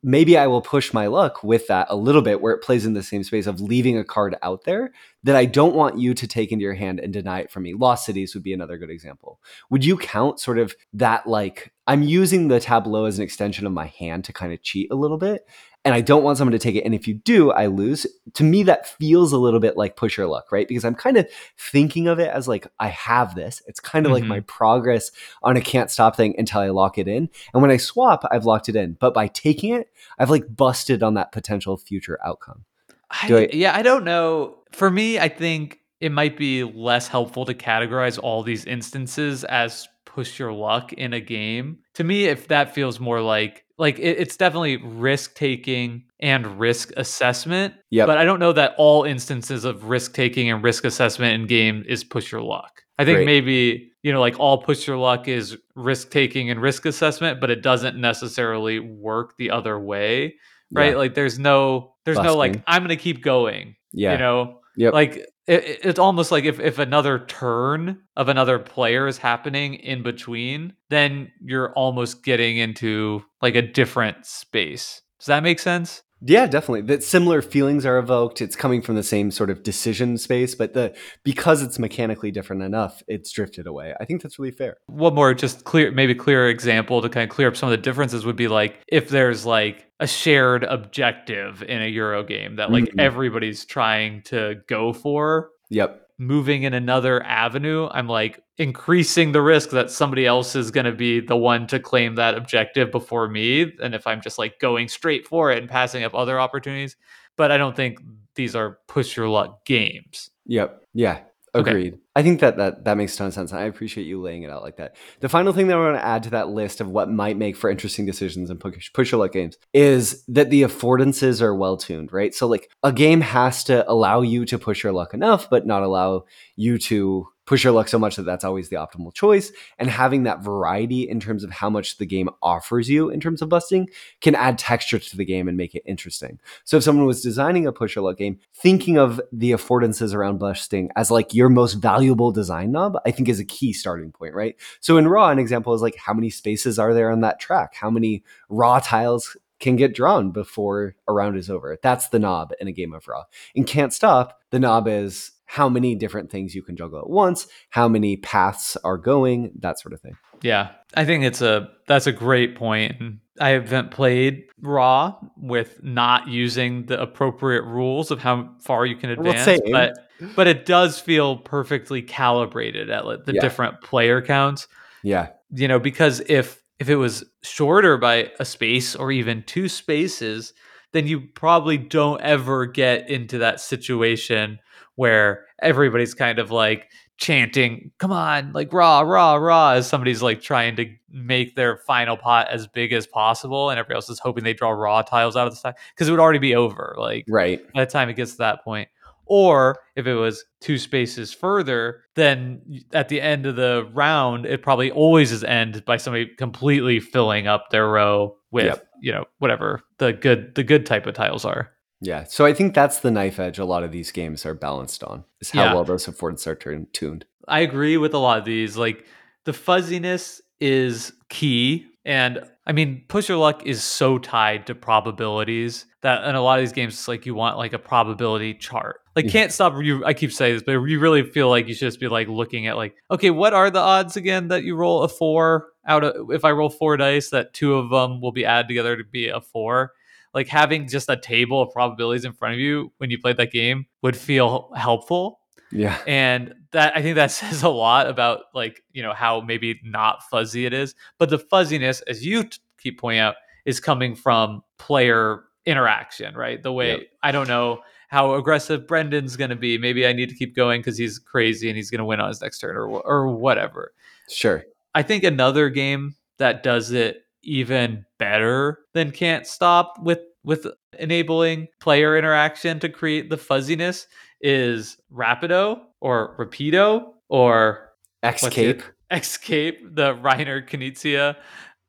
Maybe I will push my luck with that a little bit where it plays in the same space of leaving a card out there that I don't want you to take into your hand and deny it from me. Lost Cities would be another good example. Would you count sort of that, like, I'm using the tableau as an extension of my hand to kind of cheat a little bit? And I don't want someone to take it. And if you do, I lose. To me, that feels a little bit like push your luck, right? Because I'm kind of thinking of it as like, I have this. It's kind of like Mhm. my progress on a can't stop thing until I lock it in. And when I swap, I've locked it in. But by taking it, I've like busted on that potential future outcome. I, I- yeah, I don't know. For me, I think it might be less helpful to categorize all these instances as push your luck in a game. To me, if that feels more like like it, it's definitely risk taking and risk assessment. Yeah. But I don't know that all instances of risk taking and risk assessment in game is push your luck. I think Great. maybe you know like all push your luck is risk taking and risk assessment, but it doesn't necessarily work the other way right? Yeah. Like there's no there's no like I'm gonna keep going. Yeah. You know, Yep. like it, it- it's almost like if if another turn of another player is happening in between, then you're almost getting into like a different space. Does that make sense? Yeah, definitely. That similar feelings are evoked. It's coming from the same sort of decision space, but the because it's mechanically different enough, it's drifted away. I think that's really fair. One more just clear, maybe clearer example to kind of clear up some of the differences would be like if there's like a shared objective in a Euro game that like Mhm. everybody's trying to go for, Yep. Moving in another avenue, I'm like increasing the risk that somebody else is going to be the one to claim that objective before me. And if I'm just like going straight for it and passing up other opportunities, but I don't think these are push your luck games. Yep. Yeah. Okay. Agreed. I think that, that that makes a ton of sense. I appreciate you laying it out like that. The final thing that I want to add to that list of what might make for interesting decisions in push, push your luck games is that the affordances are well tuned, right? So like a game has to allow you to push your luck enough, but not allow you to push your luck so much that that's always the optimal choice. And having that variety in terms of how much the game offers you in terms of busting can add texture to the game and make it interesting. So if someone was designing a push your luck game, thinking of the affordances around busting as like your most valuable design knob, I think is a key starting point, right? So in Ra, an example is like how many spaces are there on that track? How many Ra tiles can get drawn before a round is over. That's the knob in a game of Ra. In Can't Stop, the knob is how many different things you can juggle at once, how many paths are going, that sort of thing. Yeah, I think it's a that's a great point. I haven't played Ra with not using the appropriate rules of how far you can advance, same. but but it does feel perfectly calibrated at the Yeah. different player counts. Yeah. You know, because if if it was shorter by a space or even two spaces, then you probably don't ever get into that situation where everybody's kind of like chanting, come on, like rah, rah, rah, as somebody's like trying to make their final pot as big as possible. And everybody else is hoping they draw Ra tiles out of the stack because it would already be over. Like Right. by the time it gets to that point. Or if it was two spaces further, then at the end of the round, it probably always is end by somebody completely filling up their row with, Yep. you know, whatever the good the good type of tiles are. Yeah. So I think that's the knife edge a lot of these games are balanced on, is how Yeah. well those affordances are turn- tuned. I agree with a lot of these. Like the fuzziness is key. And I mean, push your luck is so tied to probabilities that in a lot of these games, it's like you want like a probability chart. Like can't stop you. I keep saying this, but you really feel like you should just be like looking at like, okay, what are the odds again that you roll a four out of if I roll four dice that two of them will be added together to be a four. Like having just a table of probabilities in front of you when you played that game would feel helpful Yeah. and that i think that says a lot about like you know how maybe not fuzzy it is but the fuzziness as you t- keep pointing out is coming from player interaction right the way Yep. i don't know how aggressive brendan's going to be maybe i need to keep going because he's crazy and he's going to win on his next turn or, or whatever Sure. I think another game that does it even better than Can't Stop with with enabling player interaction to create the fuzziness is Rapido or Rapido or Excape. Excape, the Reiner Knizia.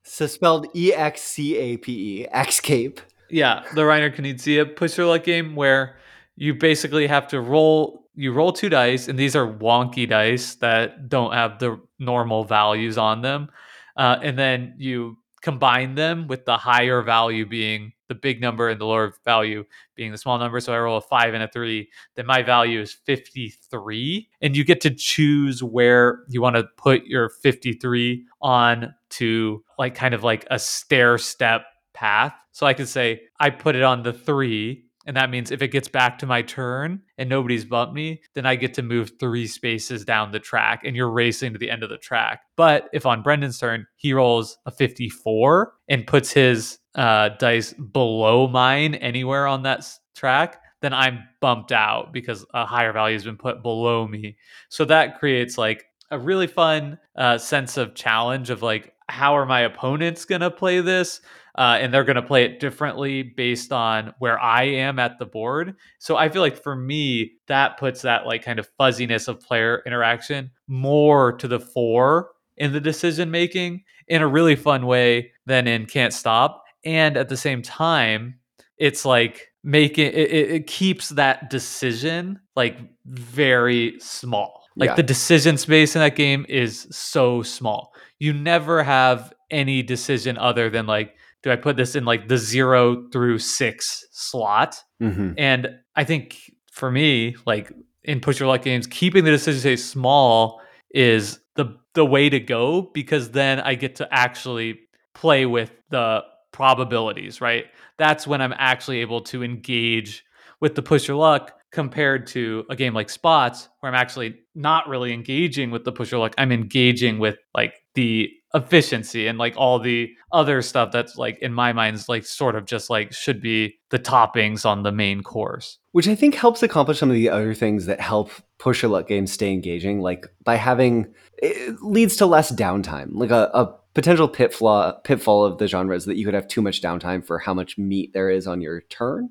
So spelled E X C A P E. Excape. Yeah, the Reiner Knizia push your luck game where you basically have to roll you roll two dice and these are wonky dice that don't have the normal values on them uh, and then you combine them with the higher value being the big number and the lower value being the small number. So i roll a five and a three then my value is 53 and you get to choose where you want to put your 53 on to like kind of like a stair step path. So i could say i put it on the three and that means if it gets back to my turn and nobody's bumped me, then I get to move three spaces down the track and you're racing to the end of the track. But if on Brendan's turn, he rolls a 54 and puts his uh, dice below mine anywhere on that s- track, then I'm bumped out because a higher value has been put below me. So that creates like a really fun uh, sense of challenge of like, how are my opponents going to play this? Uh, and they're going to play it differently based on where I am at the board. So I feel like for me, that puts that like kind of fuzziness of player interaction more to the fore in the decision making in a really fun way than in Can't Stop. And at the same time, it's like making it, it, it keeps that decision like very small. Like Yeah. the decision space in that game is so small. You never have any decision other than like, do I put this in like the zero through six slot? hmm And I think for me, like in push your luck games, keeping the decision space small is the the way to go because then I get to actually play with the probabilities, right? That's when I'm actually able to engage with the push your luck compared to a game like spots where I'm actually not really engaging with the push your luck. I'm engaging with like the efficiency and like all the other stuff that's like in my mind is like sort of just like should be the toppings on the main course which I think helps accomplish some of the other things that help push a luck game stay engaging, like by having it leads to less downtime. Like a, a potential pitfall pitfall of the genre is that you could have too much downtime for how much meat there is on your turn.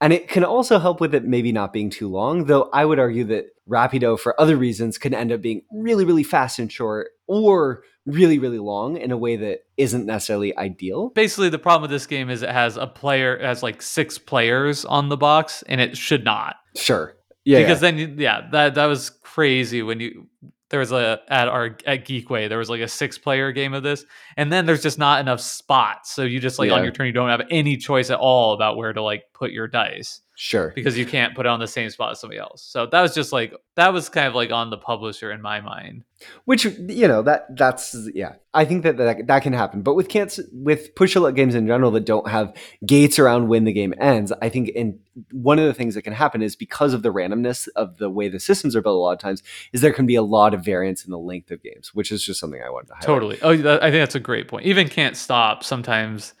And it can also help with it maybe not being too long, though I would argue that Rapido, for other reasons, can end up being really, really fast and short or really, really long in a way that isn't necessarily ideal. Basically, the problem with this game is it has a player, it has like six players on the box, and it should not. Sure. Yeah. Because yeah. then, yeah, that that was crazy when you there was a at our at Geekway there was like a six player game of this, and then there's just not enough spots, so you just like yeah. on your turn you don't have any choice at all about where to like put your dice. Sure. Because you can't put it on the same spot as somebody else. So that was just like that was kind of like on the publisher in my mind. Which you know that that's yeah. I think that that, that can happen. But with can't with push luck games in general that don't have gates around when the game ends, I think in one of the things that can happen is because of the randomness of the way the systems are built a lot of times is there can be a lot of variance in the length of games, which is just something I wanted to highlight. Totally. Oh, I think that's a great point. Even can't stop sometimes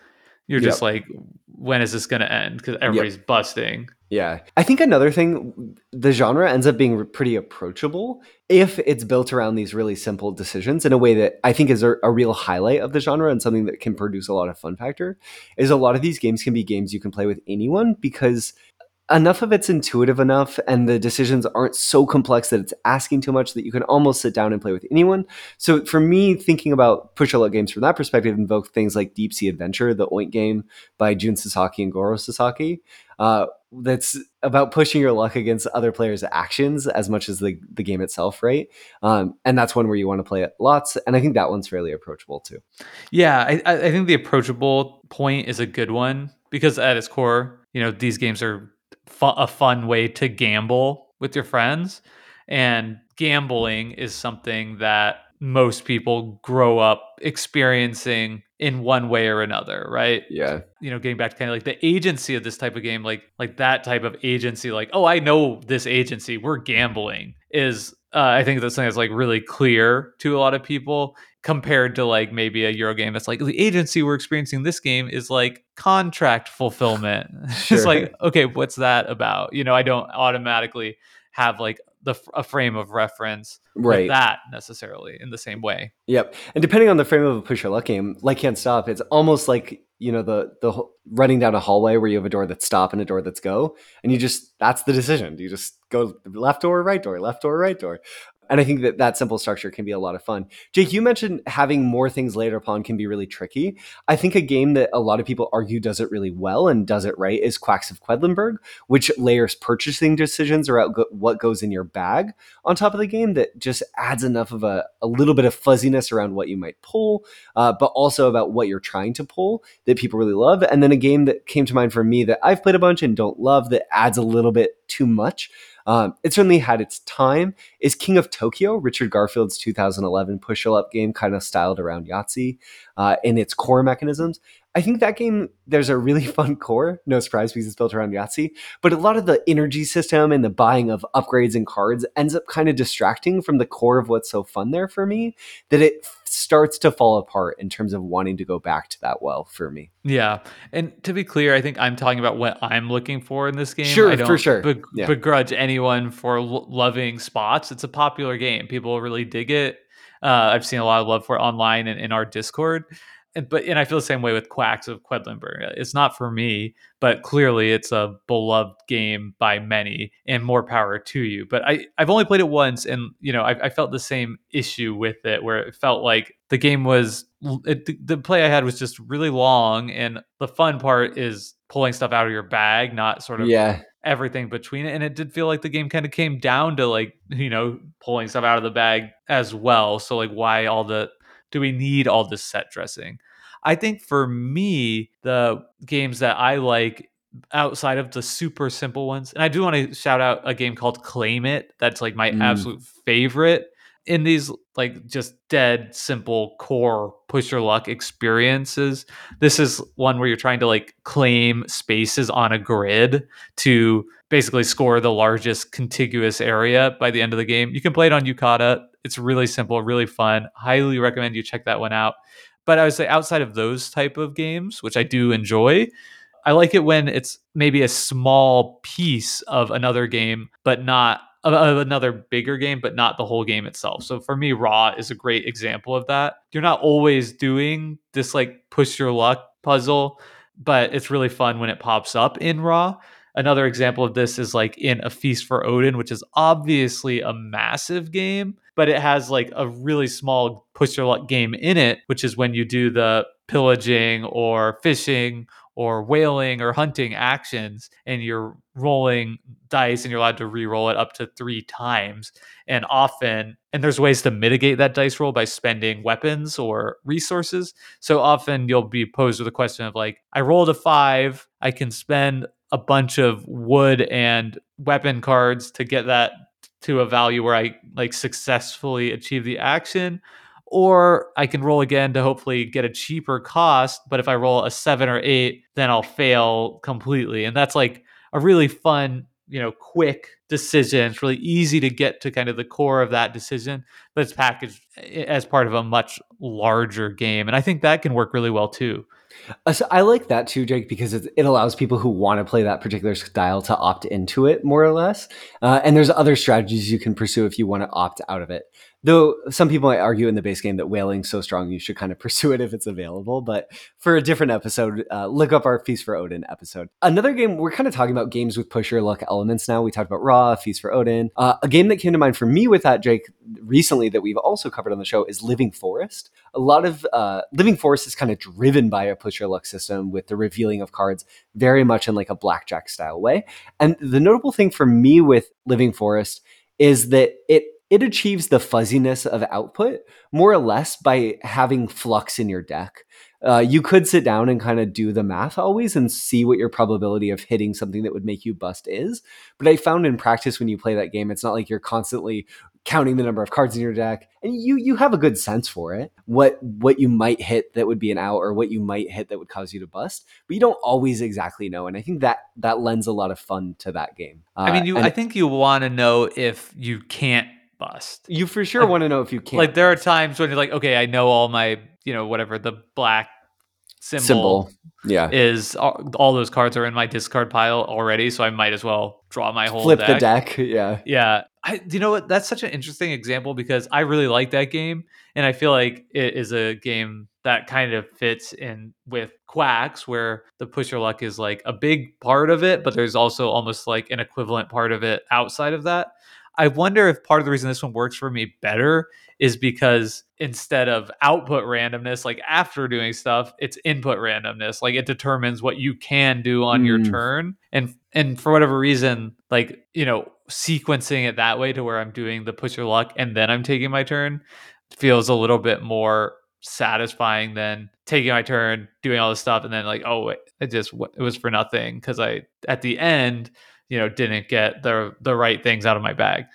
you're just like, when is this going to end? Because everybody's yep. busting. Yeah. I think another thing, the genre ends up being pretty approachable if it's built around these really simple decisions in a way that I think is a, a, real highlight of the genre and something that can produce a lot of fun factor. Is a lot of these games can be games you can play with anyone because enough of it's intuitive enough and the decisions aren't so complex that it's asking too much that you can almost sit down and play with anyone. So for me, thinking about push luck games from that perspective invoke things like Deep Sea Adventure, the Oink game by Jun Sasaki and Goro Sasaki. Uh, that's about pushing your luck against other players' actions as much as the, the game itself, right? Um, and that's one where you want to play it lots. And I think that one's fairly approachable too. Yeah, I, I think the approachable point is a good one because at its core, you know, these games are fu- a fun way to gamble with your friends. And gambling is something that most people grow up experiencing in one way or another, right? Yeah. You know, getting back to kind of like the agency of this type of game, like like that type of agency, like, oh, I know this agency, we're gambling, is uh, I think that's something that's like really clear to a lot of people compared to like maybe a Euro game that's like the agency we're experiencing this game is like contract fulfillment. Sure. it's like, okay, what's that about? You know, I don't automatically have like the a frame of reference right. that necessarily in the same way. Yep. And depending on the frame of a push your luck game, like can't stop, it's almost like you know the the running down a hallway where you have a door that's stop and a door that's go, and you just that's the decision. Do you just go left door, right door, left door, right door. And I think that that simple structure can be a lot of fun. Jake, you mentioned having more things later upon can be really tricky. I think a game that a lot of people argue does it really well and does it right is Quacks of Quedlinburg, which layers purchasing decisions around what goes in your bag on top of the game that just adds enough of a, a little bit of fuzziness around what you might pull, uh, but also about what you're trying to pull that people really love. And then a game that came to mind for me that I've played a bunch and don't love that adds a little bit too much um, it certainly had its time. Is King of Tokyo, Richard Garfield's 2011 push up game, kind of styled around Yahtzee uh, in its core mechanisms. I think that game, there's a really fun core. No surprise because it's built around Yahtzee. But a lot of the energy system and the buying of upgrades and cards ends up kind of distracting from the core of what's so fun there for me that it starts to fall apart in terms of wanting to go back to that well for me. Yeah. And to be clear, I think I'm talking about what I'm looking for in this game. Sure, I don't for sure. Be- yeah. begrudge anyone for lo- loving spots. It's a popular game. People really dig it. Uh, I've seen a lot of love for it online and in our Discord but and I feel the same way with Quacks of Quedlinburg. Uh, it's not for me, but clearly it's a beloved game by many, and more power to you. But I I've only played it once, and you know I, I felt the same issue with it, where it felt like the game was it, the, the play I had was just really long, and the fun part is pulling stuff out of your bag, not sort of yeah everything between it. And it did feel like the game kind of came down to like, you know, pulling stuff out of the bag as well. So like why all the do we need all this set dressing? I think for me, the games that I like outside of the super simple ones, and I do want to shout out a game called Claim It. That's like my mm. absolute favorite in these like just dead simple core push your luck experiences this is one where you're trying to like claim spaces on a grid to basically score the largest contiguous area by the end of the game you can play it on Yucata It's really simple, really fun. Highly recommend you check that one out. But I would say outside of those type of games, which I do enjoy, I like it when it's maybe a small piece of another game, but not of another bigger game, but not the whole game itself. So for me, Ra is a great example of that. You're not always doing this like push your luck puzzle, but it's really fun when it pops up in Ra. Another example of this is like in A Feast for Odin, which is obviously a massive game, but it has like a really small push your luck game in it, which is when you do the pillaging or fishing or whaling or hunting actions and you're rolling dice and you're allowed to re-roll it up to three times and often and there's ways to mitigate that dice roll by spending weapons or resources. So often you'll be posed with a question of like i rolled a five i can spend a bunch of wood and weapon cards to get that to a value where i like successfully achieve the action or I can roll again to hopefully get a cheaper cost. But if I roll a seven or eight, then I'll fail completely. And that's like a really fun, you know, quick decision. It's really easy to get to kind of the core of that decision, but it's packaged eh, as part of a much larger game. And I think that can work really well too. Uh, so I like that too, Jake, because it, it allows people who want to play that particular style to opt into it more or less. Uh, and there's other strategies you can pursue if you want to opt out of it. Though some people might argue in the base game that whaling's so strong you should kind of pursue it if it's available. But for a different episode, uh, look up our Feast for Odin episode. Another game, we're kind of talking about games with push your luck elements now. We talked about Ra, Feast for Odin. Uh, a game that came to mind for me with that, Jake, recently that we've also covered on the show is Living Forest. A lot of uh, Living Forest is kind of driven by a push your luck system with the revealing of cards very much in like a blackjack style way. And the notable thing for me with Living Forest is that it it achieves the fuzziness of output more or less by having flux in your deck. Uh, you could sit down and kind of do the math always and see what your probability of hitting something that would make you bust is. But I found in practice when you play that game, it's not like you're constantly counting the number of cards in your deck and you you have a good sense for it what what you might hit that would be an out or what you might hit that would cause you to bust but you don't always exactly know and i think that that lends a lot of fun to that game uh, i mean you i think you want to know if you can't bust. You for sure like, want to know if you can. Like there are times when you're like, okay, I know all my, you know, whatever the black symbol, symbol. yeah is all, all, those cards are in my discard pile already, so I might as well draw my whole flip deck. the deck. Yeah, yeah. I, you know what? That's such an interesting example because I really like that game, and I feel like it is a game that kind of fits in with Quacks, where the push your luck is like a big part of it, but there's also almost like an equivalent part of it outside of that. I wonder if part of the reason this one works for me better is because instead of output randomness, like after doing stuff, it's input randomness. Like it determines what you can do on mm. your turn. And and for whatever reason, like, you know, sequencing it that way to where I'm doing the push your luck and then I'm taking my turn feels a little bit more satisfying than taking my turn, doing all this stuff, and then like, oh, wait, it just it was for nothing because I at the end you know didn't get the the right things out of my bag.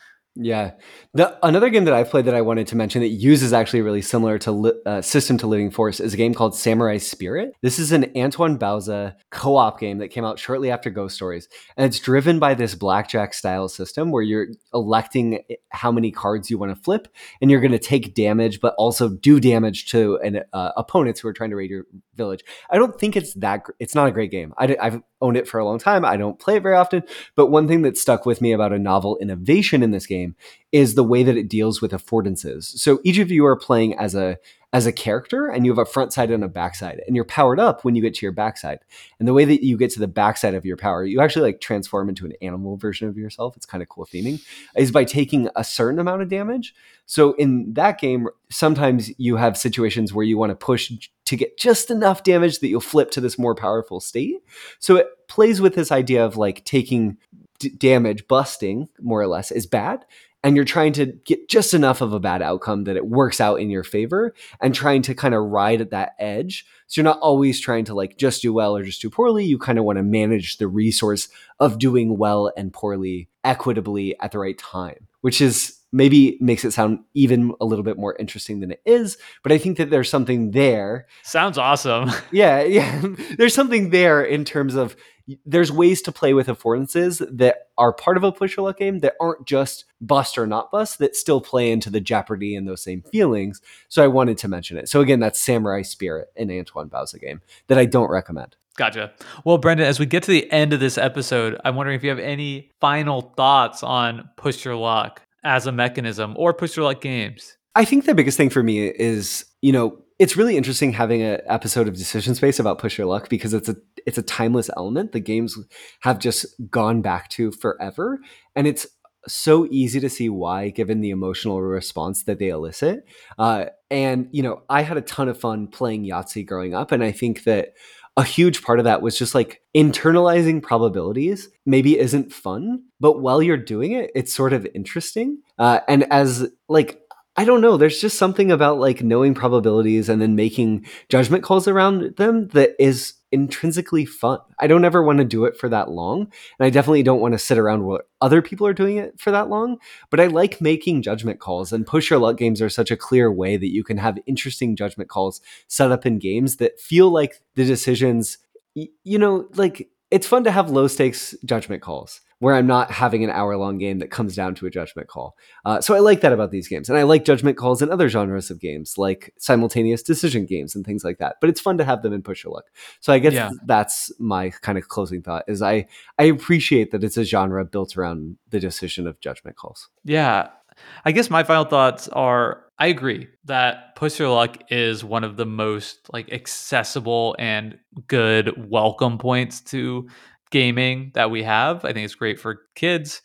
Yeah. The another game that I've played that I wanted to mention that uses actually really similar to li- uh, System to Living Forest is a game called Samurai Spirit. This is an Antoine Bauza co-op game that came out shortly after Ghost Stories, and it's driven by this blackjack style system where you're electing how many cards you want to flip, and you're going to take damage, but also do damage to an uh, opponents who are trying to raid your village. I don't think it's that. Gr- it's not a great game. I, I've owned it for a long time. I don't play it very often, but one thing that stuck with me about a novel innovation in this game is the way that it deals with affordances. So each of you are playing as a as a character and you have a front side and a backside and you're powered up when you get to your backside. And the way that you get to the backside of your power, you actually like transform into an animal version of yourself. It's kind of cool theming is by taking a certain amount of damage. So in that game, sometimes you have situations where you want to push to get just enough damage that you'll flip to this more powerful state. So it plays with this idea of like taking d- damage, busting more or less is bad and you're trying to get just enough of a bad outcome that it works out in your favor and trying to kind of ride at that edge. So you're not always trying to like just do well or just do poorly. You kind of want to manage the resource of doing well and poorly equitably at the right time, which is maybe makes it sound even a little bit more interesting than it is. But I think that there's something there. Sounds awesome. Yeah, yeah. there's something there in terms of there's ways to play with affordances that are part of a push your luck game that aren't just bust or not bust that still play into the jeopardy and those same feelings. So I wanted to mention it. So again, that's Samurai Spirit, an Antoine Bauza game that I don't recommend. Gotcha. Well, Brendan, as we get to the end of this episode, I'm wondering if you have any final thoughts on push your luck as a mechanism or push your luck games. I think the biggest thing for me is, you know, it's really interesting having an episode of Decision Space about push your luck because it's a it's a timeless element the games have just gone back to forever, and it's so easy to see why given the emotional response that they elicit. Uh, and you know, I had a ton of fun playing Yahtzee growing up, and I think that a huge part of that was just like internalizing probabilities maybe isn't fun but while you're doing it it's sort of interesting uh, and as like I don't know. There's just something about like knowing probabilities and then making judgment calls around them that is intrinsically fun. I don't ever want to do it for that long. And I definitely don't want to sit around while other people are doing it for that long. But I like making judgment calls. And push your luck games are such a clear way that you can have interesting judgment calls set up in games that feel like the decisions, you know, like it's fun to have low stakes judgment calls where I'm not having an hour long game that comes down to a judgment call. Uh, so I like that about these games. And I like judgment calls in other genres of games, like simultaneous decision games and things like that. But it's fun to have them in push your luck. So I guess yeah. that's my kind of closing thought is I, I appreciate that it's a genre built around the decision of judgment calls. Yeah. I guess my final thoughts are I agree that Push Your Luck is one of the most like accessible and good welcome points to gaming that we have. I think it's great for kids.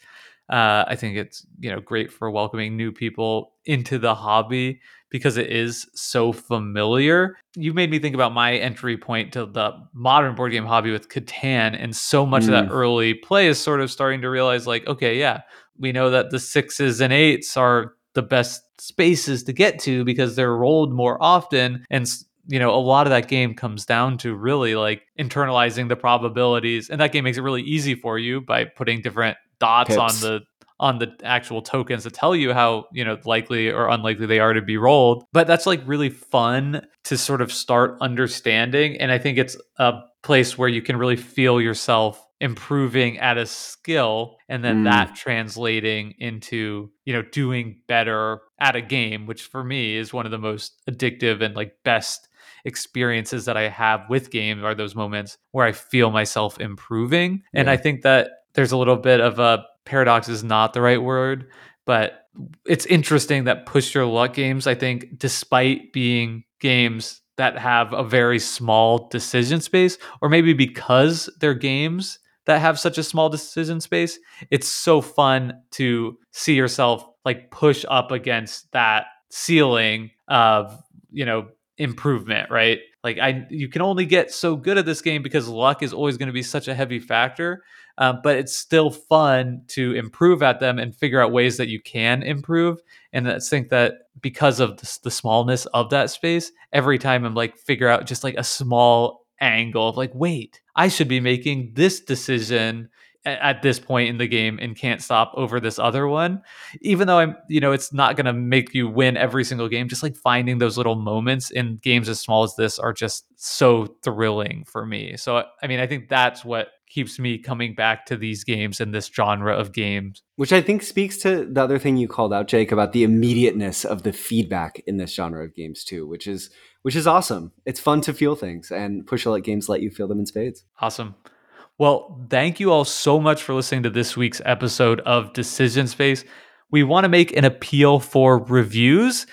Uh, I think it's you know great for welcoming new people into the hobby because it is so familiar. You made me think about my entry point to the modern board game hobby with Catan, and so much mm. of that mm. early play is sort of starting to realize like, okay, yeah, we know that the sixes and eights are the best spaces to get to because they're rolled more often and you know, a lot of that game comes down to really like internalizing the probabilities, and that game makes it really easy for you by putting different dots Pips. on the on the actual tokens to tell you how you know likely or unlikely they are to be rolled. But that's like really fun to sort of start understanding, and I think it's a place where you can really feel yourself improving at a skill and then mm. that translating into you know doing better at a game which for me is one of the most addictive and like best experiences that I have with games are those moments where I feel myself improving. Yeah. And I think that there's a little bit of a paradox is not the right word, but it's interesting that push your luck games, I think, despite being games that have a very small decision space, or maybe because they're games that have such a small decision space, it's so fun to see yourself like push up against that ceiling of, you know, improvement, right? Like I, you can only get so good at this game because luck is always going to be such a heavy factor. Um, but it's still fun to improve at them and figure out ways that you can improve. And I think that because of the, the smallness of that space, every time I'm like figure out just like a small angle of like, wait, I should be making this decision at this point in the game and can't stop over this other one. Even though i'm you know it's not going to make you win every single game just like finding those little moments in games as small as this are just so thrilling for me. So i mean i think that's what keeps me coming back to these games and this genre of games. Which i think speaks to the other thing you called out jake about the immediateness of the feedback in this genre of games too which is which is awesome it's fun to feel things and push a lot games let you feel them in spades awesome well, thank you all so much for listening to this week's episode of Decision Space. We want to make an appeal for reviews.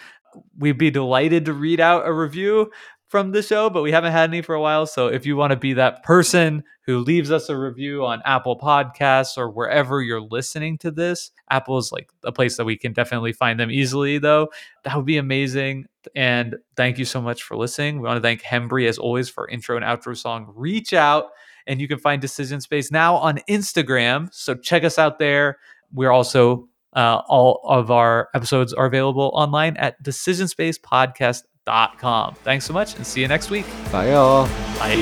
We'd be delighted to read out a review from the show, but we haven't had any for a while. So if you want to be that person who leaves us a review on Apple Podcasts or wherever you're listening to this, Apple is like a place that we can definitely find them easily, though. That would be amazing. And thank you so much for listening. We want to thank Hembree, as always, for intro and outro song Reach Out. And you can find Decision Space now on Instagram. So check us out there. We're also, uh, all of our episodes are available online at decisionspacepodcast.com. Thanks so much and see you next week. Bye, y'all. Bye.